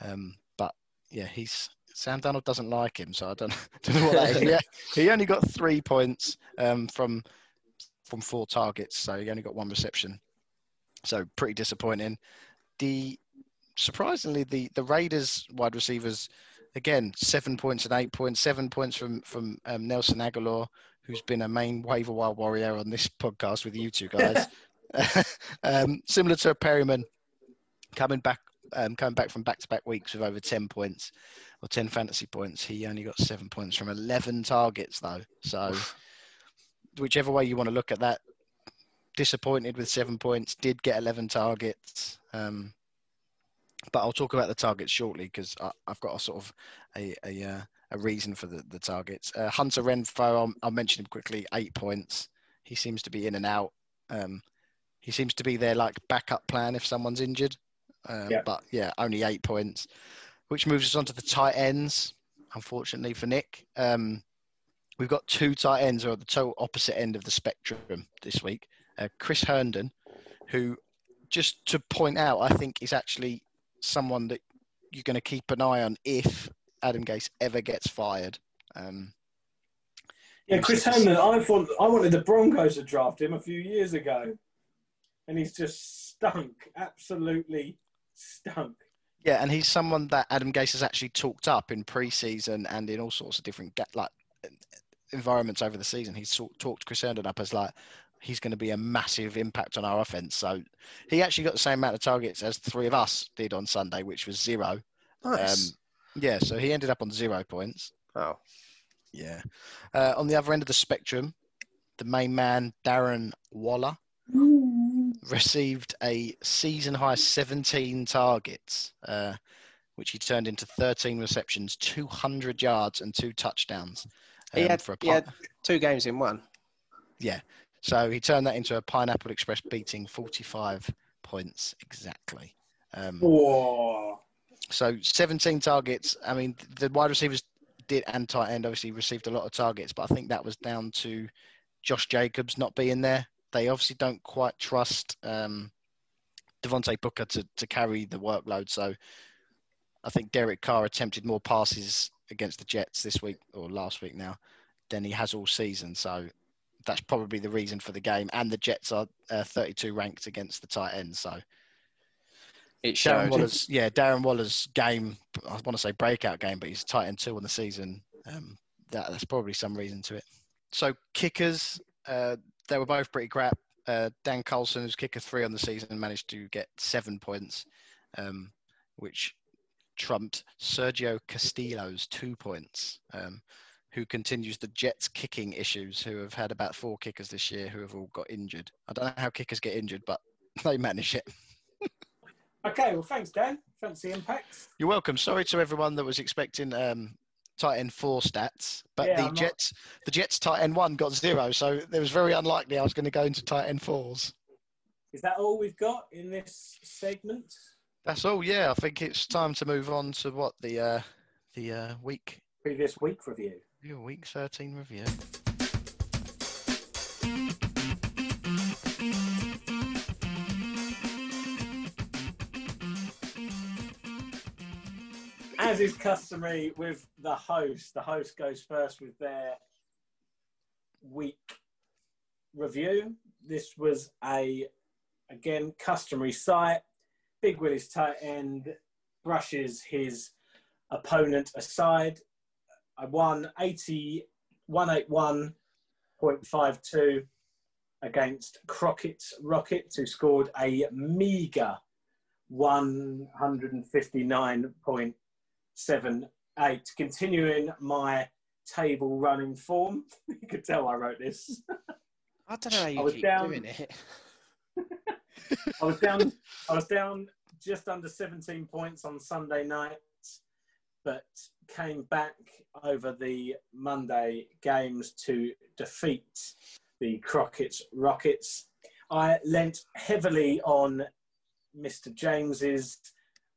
Um, but yeah, he's Sam Darnold doesn't like him, so I don't, don't know what that is. Yeah, he only got three points um, from from four targets, so he only got one reception. So pretty disappointing. The surprisingly, the the Raiders wide receivers again seven points and eight points, seven points from from um, Nelson Agholor, who's been a main waiver wire warrior on this podcast with you two guys. um, similar to Perriman, coming back um, coming back from back to back weeks with over ten points or ten fantasy points. He only got seven points from eleven targets though. So whichever way you want to look at that, disappointed with seven points. Did get eleven targets. Um, but I'll talk about the targets shortly because I've got a sort of a a, uh, a reason for the, the targets. Uh, Hunter Renfrow, I'll, I'll, mention him quickly. Eight points. He seems to be in and out. Um, he seems to be their like backup plan if someone's injured. Um, yeah. But yeah, only eight points, which moves us on to the tight ends. Unfortunately for Nick, um, we've got two tight ends who are at the total opposite end of the spectrum this week. Uh, Chris Herndon, who, just to point out, I think is actually someone that you're going to keep an eye on if Adam Gase ever gets fired. Um, yeah, Chris Herndon. I thought I wanted the Broncos to draft him a few years ago, and he's just stunk. Absolutely stunk. Yeah, and he's someone that Adam Gase has actually talked up in preseason and in all sorts of different like environments over the season. He's talked Chris Herndon up as like he's going to be a massive impact on our offense. So he actually got the same amount of targets as the three of us did on Sunday, which was zero. Nice. Um, yeah, so he ended up on zero points. Oh. Yeah. Uh, on the other end of the spectrum, the main man, Darren Waller, received a season high 17 targets, uh, which he turned into 13 receptions, 200 yards, and two touchdowns. Um, he, had, he had two games in one. Yeah. So he turned that into a Pineapple Express beating 45 points exactly. Um, Whoa. So 17 targets. I mean, the wide receivers did and tight end obviously received a lot of targets, but I think that was down to Josh Jacobs not being there. They obviously don't quite trust um, Devontae Booker to, to carry the workload. So I think Derek Carr attempted more passes against the Jets this week or last week now than he has all season. So that's probably the reason for the game. And the Jets are uh, 32 ranked against the tight end. So it showed. Darren Waller's, yeah, Darren Waller's game. I want to say breakout game, but he's tight end two on the season. Um, that, that's probably some reason to it. So kickers, uh, they were both pretty crap. Uh, Dan Carlson, who's kicker three on the season, managed to get seven points, um, which trumped Sergio Castillo's two points. Um, who continues the Jets kicking issues, who have had about four kickers this year who have all got injured. I don't know how kickers get injured, but they manage it. okay, well, thanks, Dan. Fancy impacts. You're welcome. Sorry to everyone that was expecting um, tight end four stats, but yeah, the I'm Jets, not... the Jets tight end one got zero, so it was very unlikely I was going to go into tight end fours. Is that all we've got in this segment? That's all. Yeah, I think it's time to move on to what the uh, the uh, week previous week review. Your week 13 review. As is customary with the host, the host goes first with their week review. This was a, again, customary sight. Big Willie's tight end brushes his opponent aside. I won 80, 181.52 against Crockett's Rockets, who scored a meagre 159.78. Continuing my table running form. you could tell I wrote this. I don't know how I you was keep down- doing it. I was down. I was down just under 17 points on Sunday night, but came back over the Monday games to defeat the Crockett's Rockets. I lent heavily on Mr. James's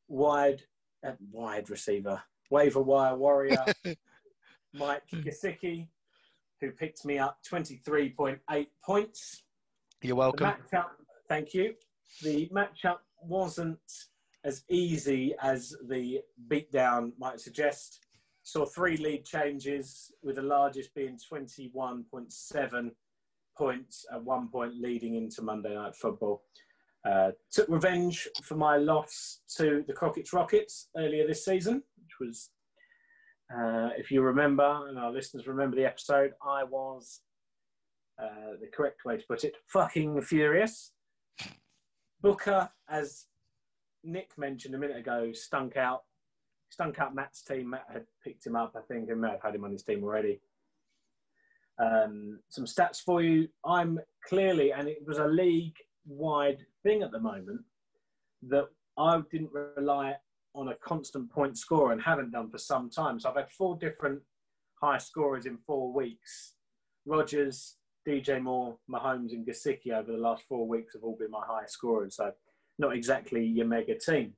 wide uh, wide receiver, waiver wire warrior, Mike Gesicki, who picked me up 23.8 points. You're welcome. matchup, thank you. The matchup wasn't as easy as the beatdown might suggest. Saw three lead changes, with the largest being 21.7 points at one point leading into Monday Night Football. Uh, took revenge for my loss to the Crockett's Rockets earlier this season, which was, uh, if you remember, and our listeners remember the episode, I was uh, the correct way to put it, fucking furious. Booker, as Nick mentioned a minute ago, stunk out. Stunk out Matt's team. Matt had picked him up, I think, and may have had him on his team already. Um, some stats for you. I'm clearly, and it was a league wide thing at the moment, that I didn't rely on a constant point scorer and haven't done for some time. So I've had four different high scorers in four weeks. Rodgers, DJ Moore, Mahomes, and Gesicki over the last four weeks have all been my highest scorers. So not exactly your mega team.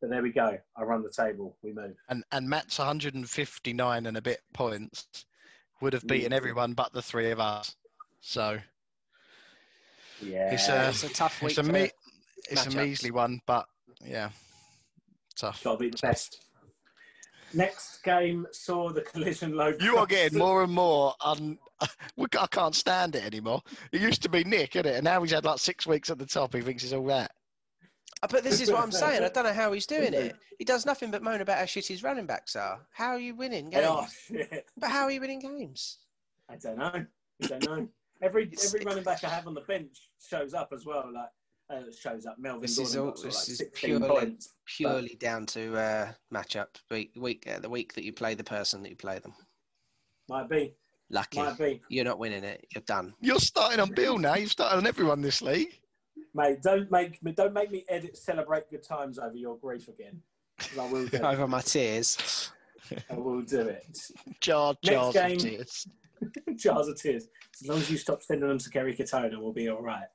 But there we go. I run the table. We move. And and Matt's 159 and a bit points would have beaten Yeah. everyone but the three of us. So Yeah. It's, uh, it's a tough week. it's a me- it's a measly one, but yeah, tough. Got to be the best. Next game saw the collision low. You are getting more and more un. I can't stand it anymore. It used to be Nick, isn't it? And now he's had like six weeks at the top. He thinks he's all that. But this is what I'm saying. I don't know how he's doing it. He does nothing but moan about how shit his running backs are. How are you winning games? Oh, shit. But how are you winning games? I don't know. I don't know. Every every running back I have on the bench shows up as well. Like uh, shows up. Melvin This Gordon is all- got sort of this like is 16 purely- points. Purely down to uh, matchup week, week uh, the week that you play the person that you play them. Might be. Lucky. Might be. You're not winning it. You're done. You're starting on Bill now. You've started on everyone this league. Mate, don't make me don't make me edit celebrate good times over your grief again. I will. Over my tears. I will do it. Jar jars game. of tears. Jars of tears. As long as you stop sending them to Kerry Katona, we'll be all right.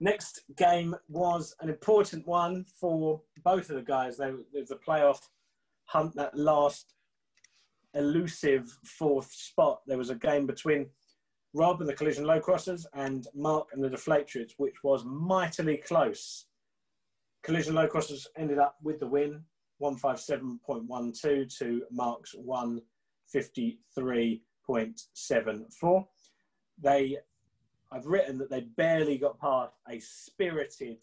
Next game was an important one for both of the guys. There was a playoff hunt, that last elusive fourth spot. There was a game between Rob and the Collision Low Crossers and Mark and the Deflatriots, which was mightily close. Collision Low Crossers ended up with the win, 157.12 to Mark's 153.74. They, I've written that they barely got past a spirited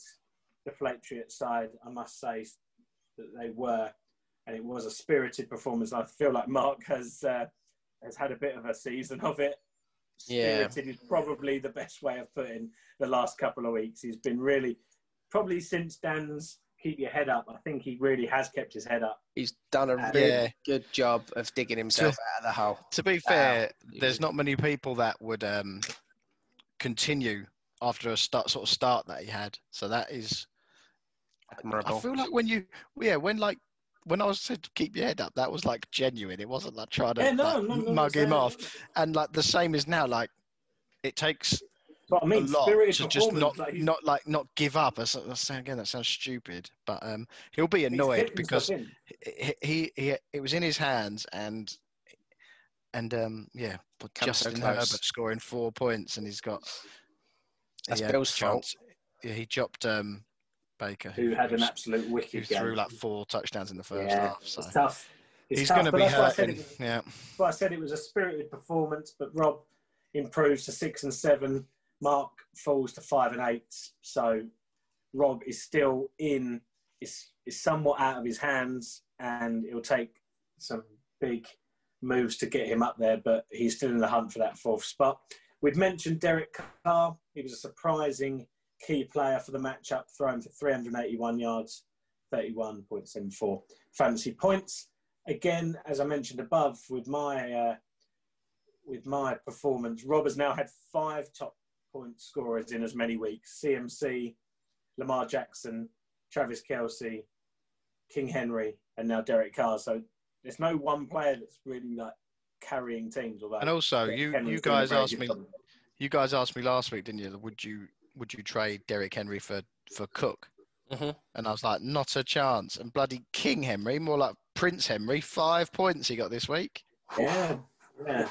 Deflatriot side, I must say that they were, and it was a spirited performance. I feel like Mark has uh, has had a bit of a season of it. Yeah. Is probably the best way of putting the last couple of weeks. He's been really, probably since Dan's keep your head up. I think he really has kept his head up. He's done a really Yeah. good job of digging himself out of the hole. To be fair, Wow. there's not many people that would um, continue after a start sort of start that he had. So that is. admirable. I feel like when you, yeah, when like when I was said keep your head up, that was like genuine. It wasn't like trying to Yeah, no, like, no, no, mug him off. And like the same is now. Like it takes That's what I mean. a lot to just not like not like not give up. That's, that's again that sounds stupid, but um, he'll be annoyed because he, he he it was in his hands and and um yeah, but Come so Justin close. Herbert scoring four points and he's got That's he had Bill's fault. chance- Yeah, he dropped um Baker who had an absolute who wicked game. threw like four touchdowns in the first yeah, half. So it's tough. It's he's going to be that's why I said hurting. was- Yeah, why I said it was a spirited performance. But Rob improves to six and seven. Mark falls to five and eight. So Rob is still in. is is somewhat out of his hands, and it'll take some big moves to get him up there, but he's still in the hunt for that fourth spot. We've mentioned Derek Carr. He was a surprising key player for the matchup, throwing for 381 yards, 31.74 fantasy points. Again, as I mentioned above, with my uh, with my performance, Rob has now had five top point scorers in as many weeks: CMC, Lamar Jackson, Travis Kelce, King Henry, and now Derek Carr. So there's no one player that's really like carrying teams. Although And also, you Henry's you guys asked me you guys asked me last week, didn't you? Would you would you trade Derrick Henry for for Cook? Mhm. And I was like, not a chance. And bloody King Henry, more like Prince Henry, five points he got this week. Yeah, yeah.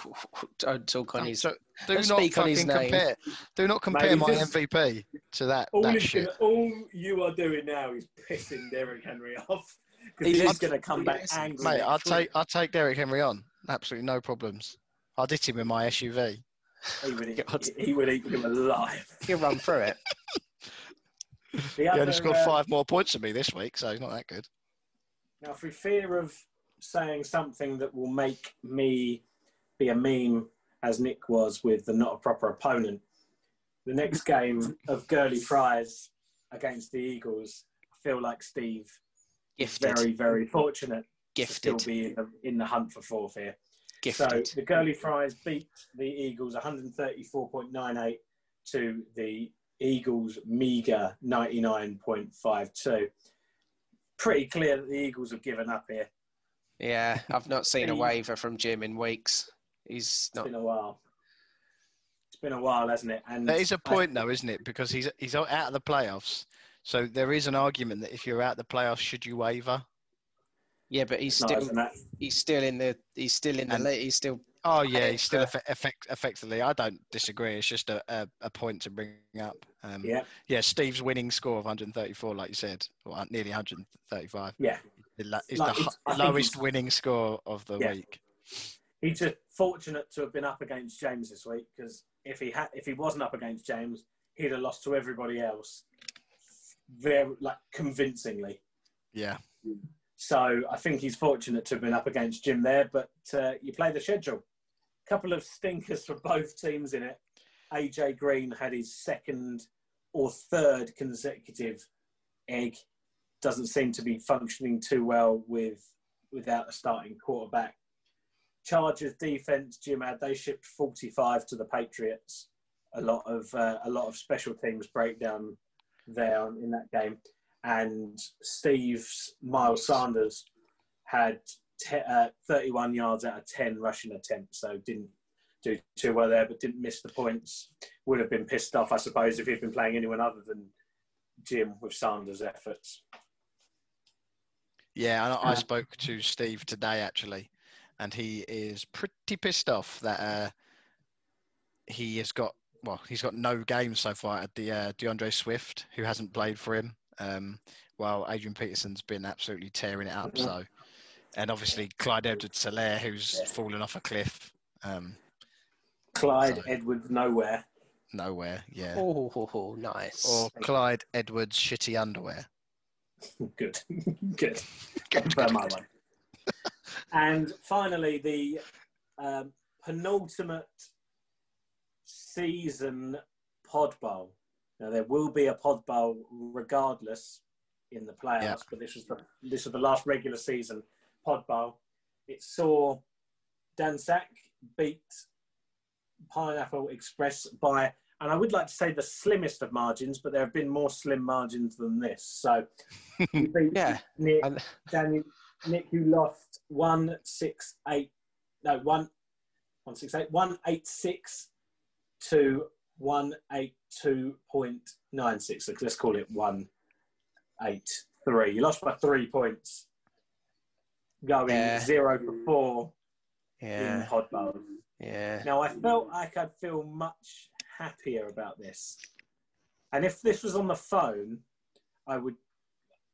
Don't talk on his. So do Don't not speak on his name. compare. Do not compare he's my just- MVP to that All, that shit. gonna, all you are doing now is pissing Derrick Henry off because He he's going to come back angry. Mate, I'll take I'll take Derrick Henry on. Absolutely no problems. I'd hit him in my SUV. He would, eat, God. he would eat him alive. He'll run through it. The He other, only scored uh, five more points than me this week, so he's not that good. Now, for fear of saying something that will make me be a meme, as Nick was with the not a proper opponent, the next game of Gurley Fries against the Eagles, I feel like Steve is Gifted. very, very fortunate to Gifted. still be in the, in the hunt for fourth here. Gifted. So the Gurley Fries beat the Eagles 134.98 to the Eagles' meager 99.52. Pretty clear that the Eagles have given up here. yeah, I've not seen a waiver from Jim in weeks. He's It's not. been a while. It's been a while, hasn't it? And there is a point though, isn't it? Because he's he's out of the playoffs. So there is an argument that if you're out of the playoffs, should you waiver? Yeah, but he's still isn't he's still in the he's still in the And- He's still Oh yeah, Yeah, he's still uh, effe- effect, effectively. I don't disagree. It's just a, a, a point to bring up. Um, yeah, yeah, Steve's winning score of 134, like you said, or nearly 135. yeah. Is the, Like, the it's- I hu- think lowest winning score of the Yeah. week. He's just fortunate to have been up against James this week because if he had, if he wasn't up against James, he'd have lost to everybody else, very like convincingly. Yeah, So I think he's fortunate to have been up against Jim there. But uh, you play the schedule. A couple of stinkers for both teams in it. AJ Green had his second or third consecutive egg. Doesn't seem to be functioning too well with without a starting quarterback. Chargers defense, Jim had they shipped 45 to the Patriots. A lot of uh, a lot of special teams breakdown there in that game and Steve's Miles Sanders had te- uh, 31 yards out of 10 rushing attempts, so didn't do too well there, but didn't miss the points. Would have been pissed off, I suppose, if he'd been playing anyone other than Jim with Sanders' efforts. yeah. I, I Uh, spoke to Steve today actually, and he is pretty pissed off that uh, he has got well, he's got no games so far at the uh, D'Andre Swift, who hasn't played for him. Um, while Adrian Peterson's been absolutely tearing it up. Mhm. So, and obviously Clyde Edwards-Helaire, who's fallen off a cliff. Um, Clyde So- Edwards nowhere. nowhere, yeah. oh nice. Or Clyde Edwards shitty underwear. Good, good. I prefer my one. and finally, the um, penultimate season pod bowl. Now there will be a pod bowl regardless in the playoffs, Yeah. but this was the this was the last regular season pod bowl. It saw Dan Sack beat Pineapple Express by, and I would like to say the slimmest of margins, but there have been more slim margins than this. So Yeah. Nick, Daniel, Nick, you lost one six eight, no one, one six eight, one eight six to one eight two point nine six. So let's call it one eight three. You lost by three points, going Yeah. zero for four in yeah, Pod Bowl. yeah. Now I felt like I'd feel much happier about this, and if this was on the phone, I would,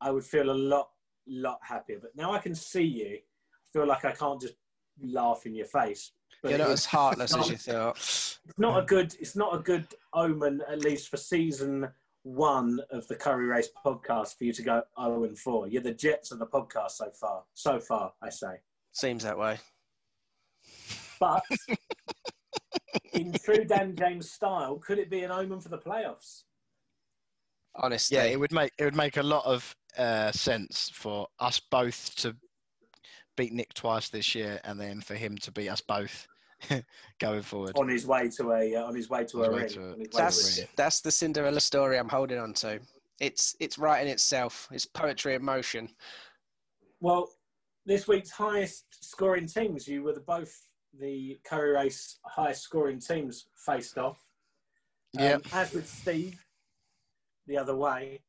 I would feel a lot, lot happier. But now I can see you. I feel like I can't just laugh in your face. But You're not as heartless as you thought. it's not a good. It's not a good omen, at least for season one of the Curry Race podcast, for you to go zero and four. You're the Jets of the podcast so far. So far, I say. Seems that way. But in true Dan James style, could it be an omen for the playoffs? Honestly, Yeah, it would make it would make a lot of uh, sense for us both to beat Nick twice this year, and then for him to beat us both going forward. On his way to a uh, on his way to On a his ring. to a- On his way to a that's ring. that's the Cinderella story I'm holding on to. It's it's writing itself. It's poetry in motion. Well, this week's highest scoring teams, you were the both the Curry Race highest scoring teams faced off. Um, Yep. As with Steve, the other way,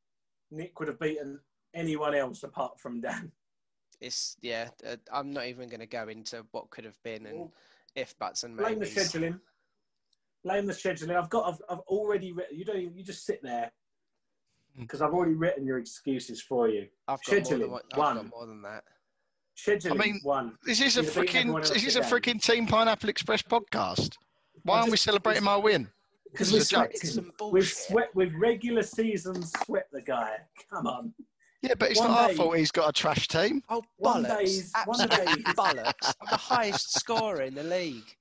Nick would have beaten anyone else apart from Dan. It's yeah. Uh, I'm not even going to go into what could have been and Well, if buts and Blame the scheduling. Blame the scheduling. I've got. I've, I've already written. You don't. Even, you just sit there because I've already written your excuses for you. I've got more Scheduling, than what, I've one. got more than that. Scheduling I mean, one. Is this a You'd have beaten everyone freaking else is this a freaking Team Pineapple Express podcast? Why aren't we celebrating my win? Because we've is a swept Some him. bullshit. We've swept. We've regular season swept the guy. Come on. Yeah, but it's One not our fault he's got a trash team. Oh One bollocks! day's- one Absolute day's- bollocks! I'm the highest scorer in the league.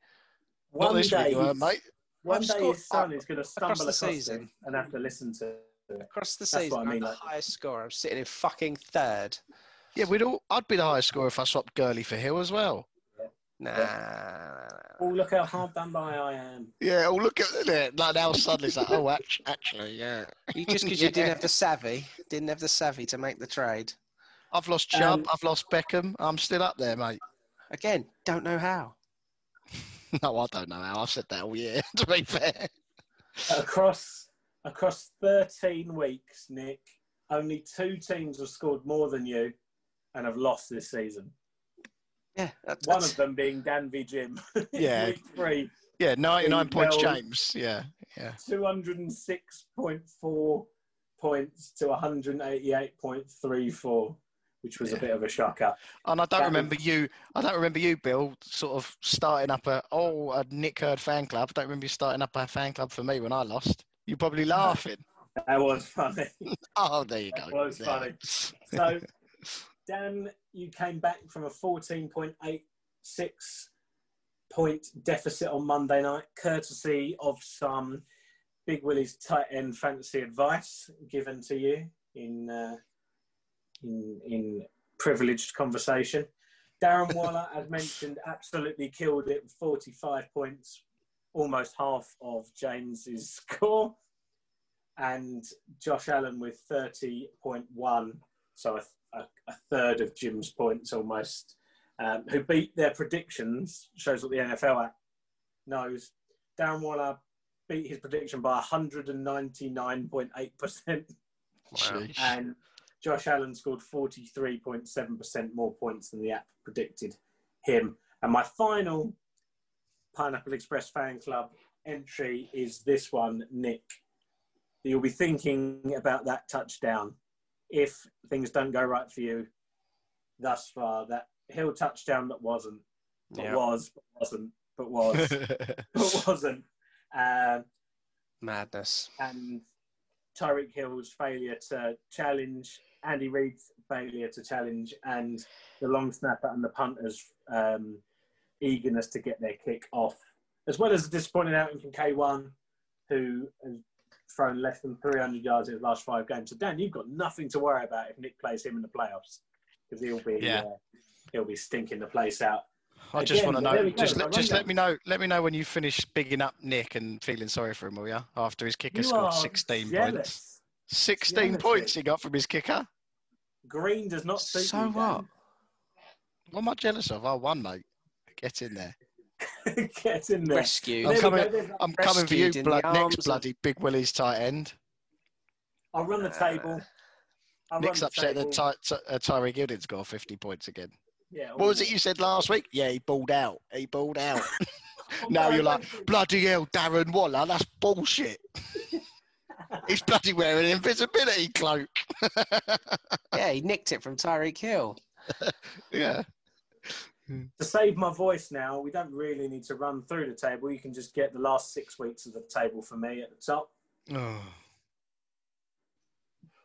Not One this day, week, mate. one I've day scored- his son uh, is going to stumble across stumble the across season. and have to listen to. it. Across the That's season, what I mean, I'm the like- highest scorer. I'm sitting in fucking third. Yeah, we'd all. I'd be the highest scorer if I swapped Gurley for Hill as well. Nah. Oh, look how hard done by I am. Yeah. Oh, look at it. Like now, suddenly it's like, oh, actually, actually yeah. You just because Yeah. you didn't have the savvy, didn't have the savvy to make the trade. I've lost Chubb. Um, I've lost Beckham. I'm still up there, mate. Again, don't know how. No, I don't know how. I've said that all year. To be fair. Across across 13 weeks, Nick, only two teams have scored more than you and have lost this season. Yeah, that, One that's, of them being Dan v Jim. Yeah. Three, Yeah, 99 points, James. Yeah, yeah. 206.4 points to 188.34, which was a bit of a shocker. And I don't That remember was- you. I don't remember you, Bill, sort of starting up a oh a Nick Hurd fan club. I don't remember you starting up a fan club for me when I lost. You're probably laughing. That was funny. oh, there you go. That was There. funny. So, Dan, you came back from a 14.86 point deficit on Monday night, courtesy of some Big Willie's tight end fantasy advice given to you in uh, in in privileged conversation. Darren Waller, as mentioned, absolutely killed it with 45 points, almost half of James's score, and Josh Allen with 30.1, so a, a, third of Jim's points almost, um, who beat their predictions. Shows what the NFL app knows. Darren Waller beat his prediction by 199.8%, Sheesh. and Josh Allen scored 43.7% more points than the app predicted him. And my final Pineapple Express fan club entry is this one, Nick. You'll be thinking about that touchdown if things don't go right for you thus far. That Hill touchdown that wasn't, but yeah, was, but wasn't, but was, but wasn't. Um, madness. and Tyreek Hill's failure to challenge, Andy Reid's failure to challenge, and the long snapper and the punter's um, eagerness to get their kick off, as well as a disappointing outing from K1, who has thrown less than 300 yards in his last five games. So Dan, you've got nothing to worry about if Nick plays him in the playoffs, because he'll be Yeah. uh, he'll be stinking the place out. I just want to know. Just let, just let me know. Let me know when you finish bigging up Nick and feeling sorry for him, will you? After his kicker You scored are 16 points. 16 Jealousy. points he got from his kicker. Green does not suit So you, what? What am I jealous of? I won, mate. Get in there. Dan. Get in there. Rescued. I'm There coming- go, I'm coming for you, in the blood, next bloody Big Willie's tight end. I'll run the table. I'll Nick's the upset table. that Ty, Ty, uh, Tyreek Hill didn't 50 points again. Yeah, What was it you said last week? Yeah, he balled out. He balled out. Now you're like, bloody hell, Darren Waller, that's bullshit. He's bloody wearing an invisibility cloak. Yeah, he nicked it from Tyreek Hill. yeah. To save my voice now, we don't really need to run through the table. You can just get the last six weeks of the table for me at the top. Oh.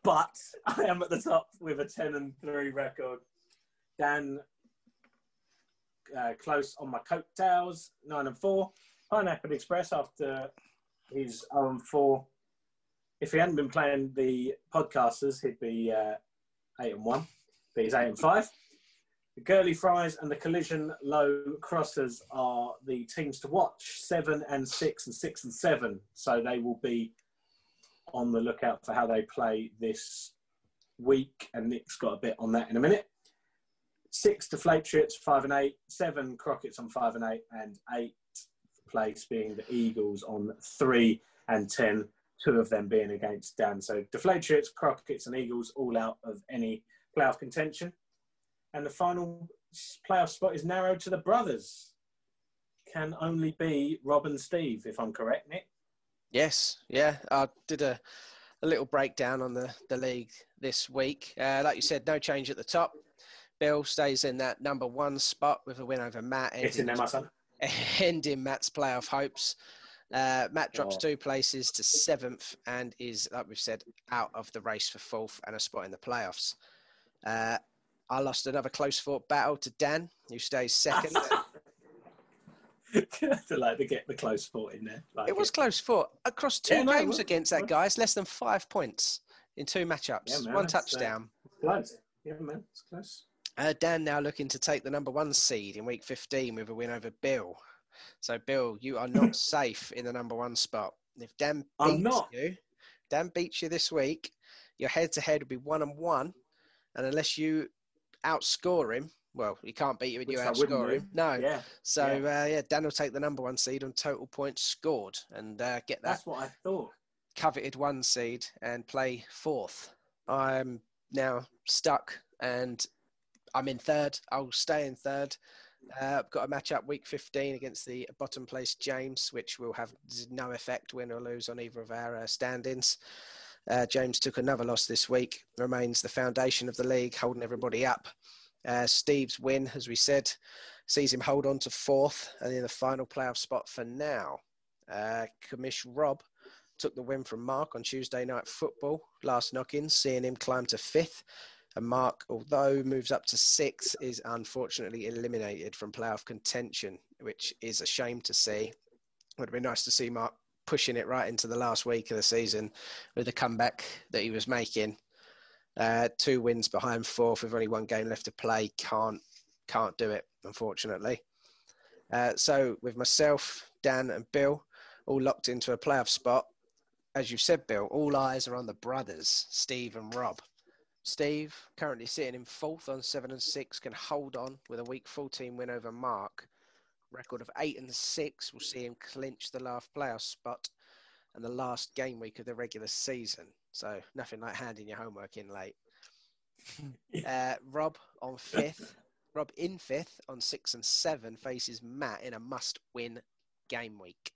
But I am at the top with a 10 and 3 record. Dan uh, close on my coattails, nine and four. Pineapple Express after his 0 and four. If he hadn't been playing the podcasters, he'd be uh, eight and one. But he's eight and five. The Girly Fries and the Collision Low Crossers are the teams to watch, seven and six and six and seven. So they will be on the lookout for how they play this week. And Nick's got a bit on that in a minute. Six Deflatriots, five and eight. Seven Crockets on five and eight. And eight place being the Eagles on three and ten. Two of them being against Dan. So Deflatriots, Crockets, and Eagles all out of any playoff contention and the final playoff spot is narrowed to the brothers. Can only be Rob and Steve, if I'm correct, Nick. Yes, yeah. I did a, a little breakdown on the, the league this week. Uh, like you said, no change at the top. Bill stays in that number one spot with a win over Matt. It's in there, my son. Ending Matt's playoff hopes. Uh, Matt drops oh. two places to seventh and is, like we've said, out of the race for fourth and a spot in the playoffs. Uh, I lost another close fought battle to Dan, who stays second. to like to get the close fought in there. Like it was it. close fought across two yeah, games no, against that guy. It's less than five points in two matchups, yeah, man, one uh, touchdown. Uh, close, yeah, man, it's close. Uh, Dan now looking to take the number one seed in week 15 with a win over Bill. So, Bill, you are not safe in the number one spot. If Dan beats you, Dan beats you this week, your head to head will be one and one. And unless you outscore him. Well, he can't beat you when you outscore him. No. Yeah. So yeah. Uh, yeah, Dan will take the number one seed on total points scored and uh, get that. That's what I thought. Coveted one seed and play fourth. I'm now stuck and I'm in third. I'll stay in third. Uh, I've got a match up week 15 against the bottom place James, which will have no effect, win or lose on either of our uh, standings. Uh, James took another loss this week, remains the foundation of the league, holding everybody up. Uh, Steve's win, as we said, sees him hold on to fourth and in the final playoff spot for now. Uh, Commish Rob took the win from Mark on Tuesday night football, last knock-in, seeing him climb to fifth. And Mark, although moves up to sixth, is unfortunately eliminated from playoff contention, which is a shame to see. Would have been nice to see Mark pushing it right into the last week of the season with the comeback that he was making. Uh, two wins behind fourth with only one game left to play. Can't can't do it, unfortunately. Uh, so with myself, Dan, and Bill, all locked into a playoff spot. As you said, Bill, all eyes are on the brothers, Steve and Rob. Steve, currently sitting in fourth on seven and six, can hold on with a week 14 win over Mark record of eight and six will see him clinch the last playoff spot and the last game week of the regular season. So nothing like handing your homework in late. uh, Rob on fifth. Rob in fifth on six and seven faces Matt in a must-win game week.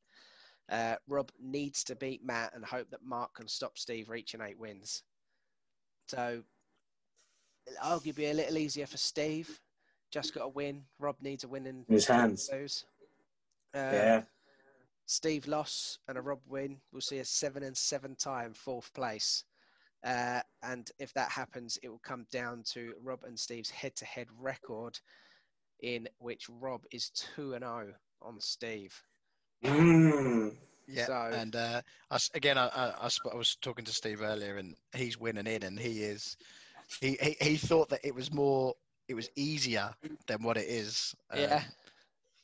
Uh, Rob needs to beat Matt and hope that Mark can stop Steve reaching eight wins. So it'll arguably be a little easier for Steve just got a win. Rob needs a win in his hands. Those. Uh, yeah. Steve loss and a Rob win. We'll see a seven and seven time fourth place. Uh, and if that happens, it will come down to Rob and Steve's head to head record, in which Rob is 2 and 0 on Steve. Mm. Yeah, so, and uh, I, again, I, I, I, was talking to Steve earlier, and he's winning in, and he is. He, he, he thought that it was more it was easier than what it is. Um, yeah.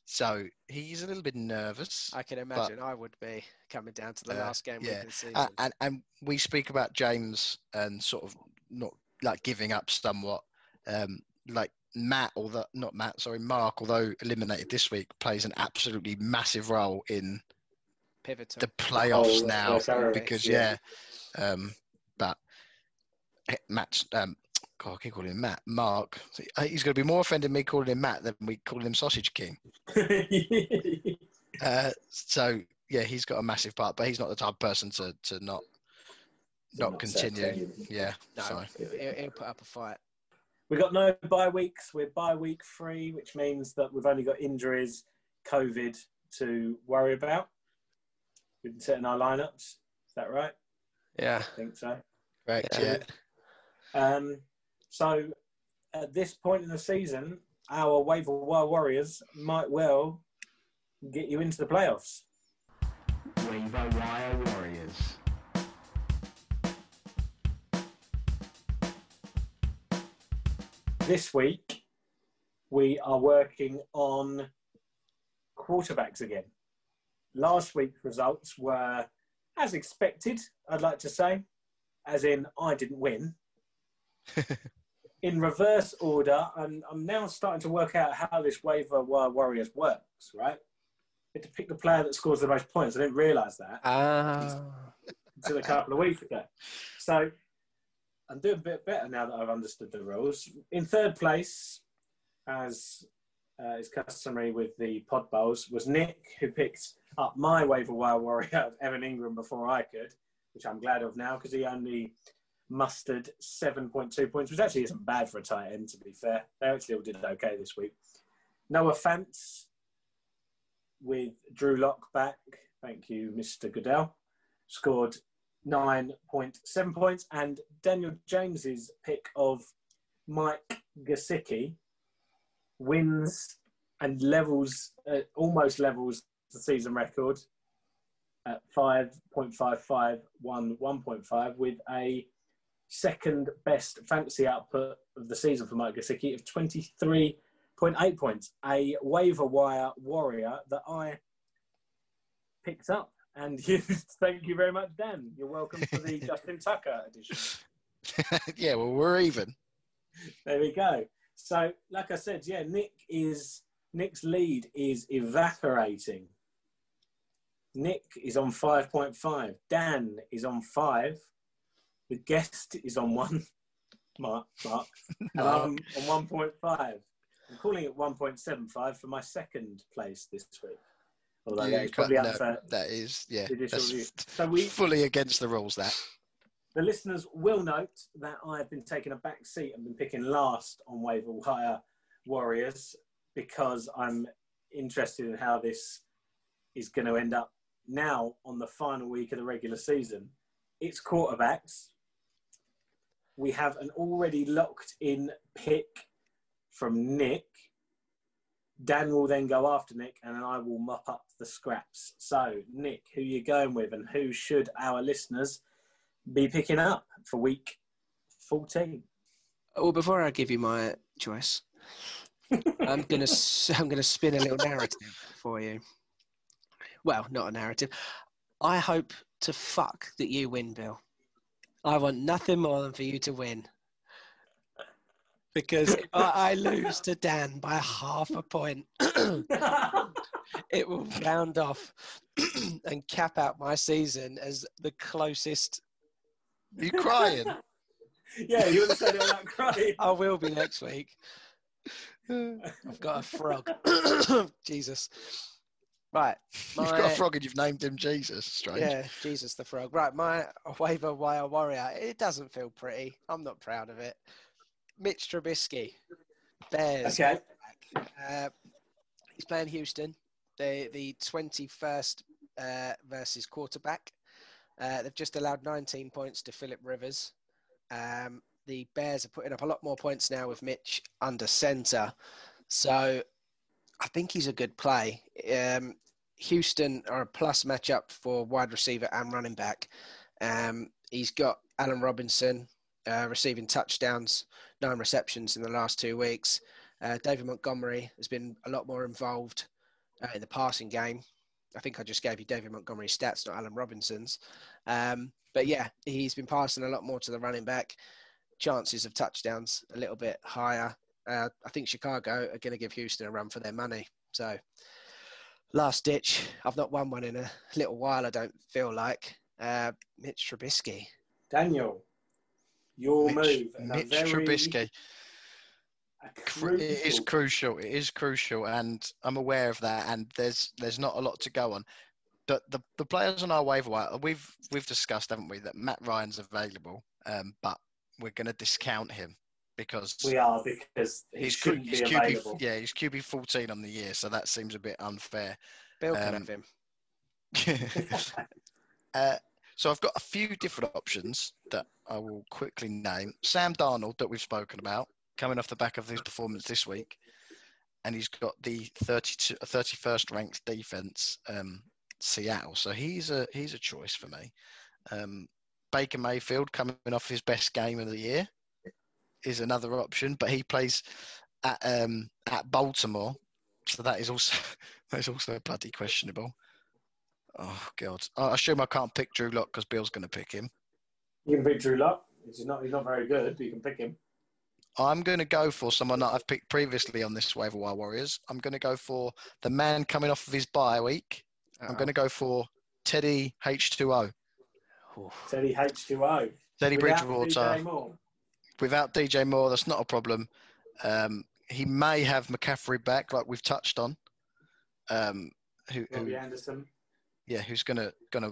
So he's a little bit nervous. I can imagine but, I would be coming down to the uh, last game yeah. of the season. Uh, and and we speak about James and sort of not like giving up somewhat. Um, like Matt, although not Matt, sorry, Mark, although eliminated this week, plays an absolutely massive role in Pivotal. the playoffs oh, now because yeah, yeah um, but eh, Matt, um, God, I keep calling him Matt. Mark. He's going to be more offended me calling him Matt than we calling him Sausage King. uh, so yeah, he's got a massive part, but he's not the type of person to to not not, not continue. Yeah, no, so. he'll, he'll put up a fight. We've got no bye weeks. We're bye week free, which means that we've only got injuries, COVID to worry about. We've been setting our lineups. Is that right? Yeah, I think so. Right. Yeah. Um, so at this point in the season, our waiver wire warriors might well get you into the playoffs. Waiver wire warriors. This week, we are working on quarterbacks again. Last week's results were as expected, I'd like to say, as in I didn't win. in reverse order, and I'm now starting to work out how this waiver wire warriors works, right? You have to pick the player that scores the most points. I didn't realise that Ah. until a couple of weeks ago. So I'm doing a bit better now that I've understood the rules. In third place, as uh, is customary with the pod bowls, was Nick, who picked up my waiver wire warrior, Evan Engram, before I could, which I'm glad of now because he only mustered 7.2 points, which actually isn't bad for a tight end, to be fair. They actually all did okay this week. Noah Fant with Drew Lock back. Thank you, Mr. Goodell. Scored 9.7 points. And Daniel James's pick of Mike Gesicki wins and levels, uh, almost levels the season record at 5.55, won 1.5 with a second best fantasy output of the season for Mike Gesicki of 23.8 points. A waiver wire warrior that I picked up. And you, thank you very much, Dan. You're welcome for the Justin Tucker edition. yeah, well, we're even. There we go. So, like I said, yeah, Nick is Nick's lead is evaporating. Nick is on five point five. Dan is on five. The guest is on one. Mark, Mark, and I'm on one point five. I'm calling it one point seven five for my second place this week. Although Yeah, that is probably no, for that is, yeah, that's review. So we, fully against the rules. That the listeners will note that I've been taking a back seat and been picking last on waiver wire warriors because I'm interested in how this is going to end up now on the final week of the regular season. It's quarterbacks. We have an already locked in pick from Nick. Dan will then go after Nick, and I will mop up the scraps. So, Nick, who are you going with, and who should our listeners be picking up for week 14? Well, before I give you my choice, I'm gonna I'm gonna spin a little narrative for you. Well, not a narrative. I hope to fuck that you win, Bill. I want nothing more than for you to win. Because if I, I lose to Dan by half a point, it will round off and cap out my season as the closest are you crying? yeah, you want to say that without crying. I will be next week. I've got a frog. Jesus. Right. You've got a frog and you've named him Jesus. Strange. Yeah, Jesus the frog. Right, my waiver wire warrior. It doesn't feel pretty. I'm not proud of it. Mitch Trubisky, Bears. Okay. Uh, he's playing Houston. The the 21st uh, versus quarterback. Uh, they've just allowed 19 points to Philip Rivers. Um, the Bears are putting up a lot more points now with Mitch under center. So I think he's a good play. Um, Houston are a plus matchup for wide receiver and running back. Um, he's got Allen Robinson uh, receiving touchdowns, nine receptions in the last two weeks. Uh, David Montgomery has been a lot more involved uh, in the passing game. I think I just gave you David Montgomery's stats, not Allen Robinson's. Um, but yeah, he's been passing a lot more to the running back. Chances of touchdowns a little bit higher. Uh, I think Chicago are going to give Houston a run for their money. So, last ditch. I've not won one in a little while. I don't feel like. Uh, Mitch Trubisky. Daniel, your Mitch, move. Mitch Trubisky. a Cru- It is crucial- crucial. It is crucial, and I'm aware of that. And there's there's not a lot to go on. But the, the players on our waiver wire, we've we've discussed, haven't we, that Matt Ryan's available, um, but we're going to discount him because We are because he he's, shouldn't he's be QB, available. yeah, he's QB 14 on the year, so that seems a bit unfair. Bill can Um, have him. uh, so I've got a few different options that I will quickly name. Sam Darnold, that we've spoken about, coming off the back of his performance this week. and he's got the 32, 31st ranked defense, um, Seattle. So he's a he's a choice for me. Um, Baker Mayfield coming off his best game of the year is another option, but he plays at um, at Baltimore, so that is also that is also bloody questionable. Oh god, I assume I can't pick Drew Lock because Bill's going to pick him. You can pick Drew Lock. He's not he's not very good, but you can pick him. I'm going to go for someone that I've picked previously on this waiver wire warriors. I'm going to go for the man coming off of his bye week. I'm going to go for Teddy H2O. Teddy H2O. Teddy Without Bridgewater. Without DJ Moore, that's not a problem. Um, he may have McCaffrey back, like we've touched on. Um, who, who Robbie Anderson. yeah, who's gonna gonna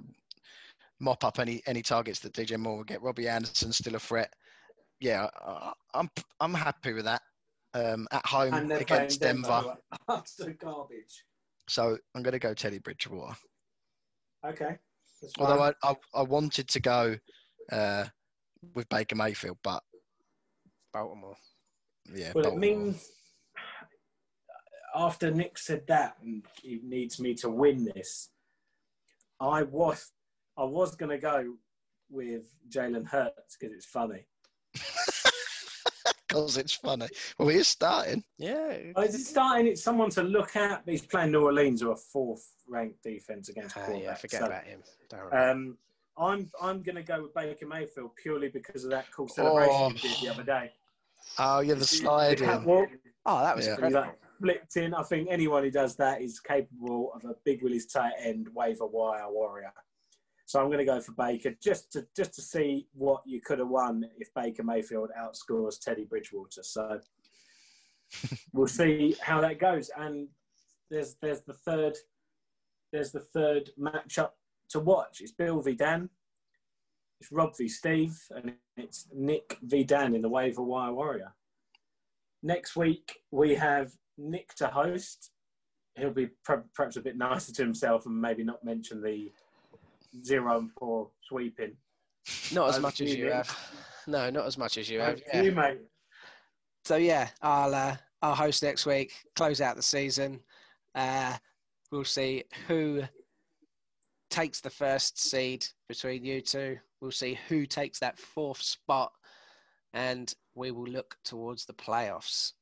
mop up any any targets that DJ Moore will get. Robbie Anderson still a threat. Yeah, I, I'm I'm happy with that. Um, at home against Denver, Denver. Absolute garbage. so I'm gonna go Teddy Bridgewater. Okay. Although I, I I wanted to go uh, with Baker Mayfield, but Baltimore. yeah, Well, it means after Nick said that, and he needs me to win this. I was, I was going to go with Jalen Hurts because it's funny. because it's funny. Well, he is starting. Yeah. Oh, is he starting? It's someone to look at. He's playing New Orleans, who are fourth-ranked defense against Ah, quarterbacks. yeah, forget So, about him. Don't. Um, I'm I'm going to go with Baker Mayfield purely because of that cool celebration Oh. he did the other day. Oh, yeah, the The sliding. catwalk, oh, that was yeah. He's incredible. like flipped in. I think anyone who does that is capable of a big Willie's tight end waiver wire warrior. So I'm going to go for Baker just to just to see what you could have won if Baker Mayfield outscores Teddy Bridgewater. So we'll see how that goes. And there's there's the third there's the third matchup to watch. It's Bill v Dan. It's Rob v Steve, and it's Nick v Dan in the waiver wire warrior. Next week we have Nick to host. He'll be per- perhaps a bit nicer to himself and maybe not mention the zero and four sweeping. Not as much as you, you Nick. have. No, not as much as you have. Yeah. You mate. So yeah, I'll uh, I'll host next week. Close out the season. Uh, we'll see who takes the first seed between you two. We'll see who takes that fourth spot, and we will look towards the playoffs.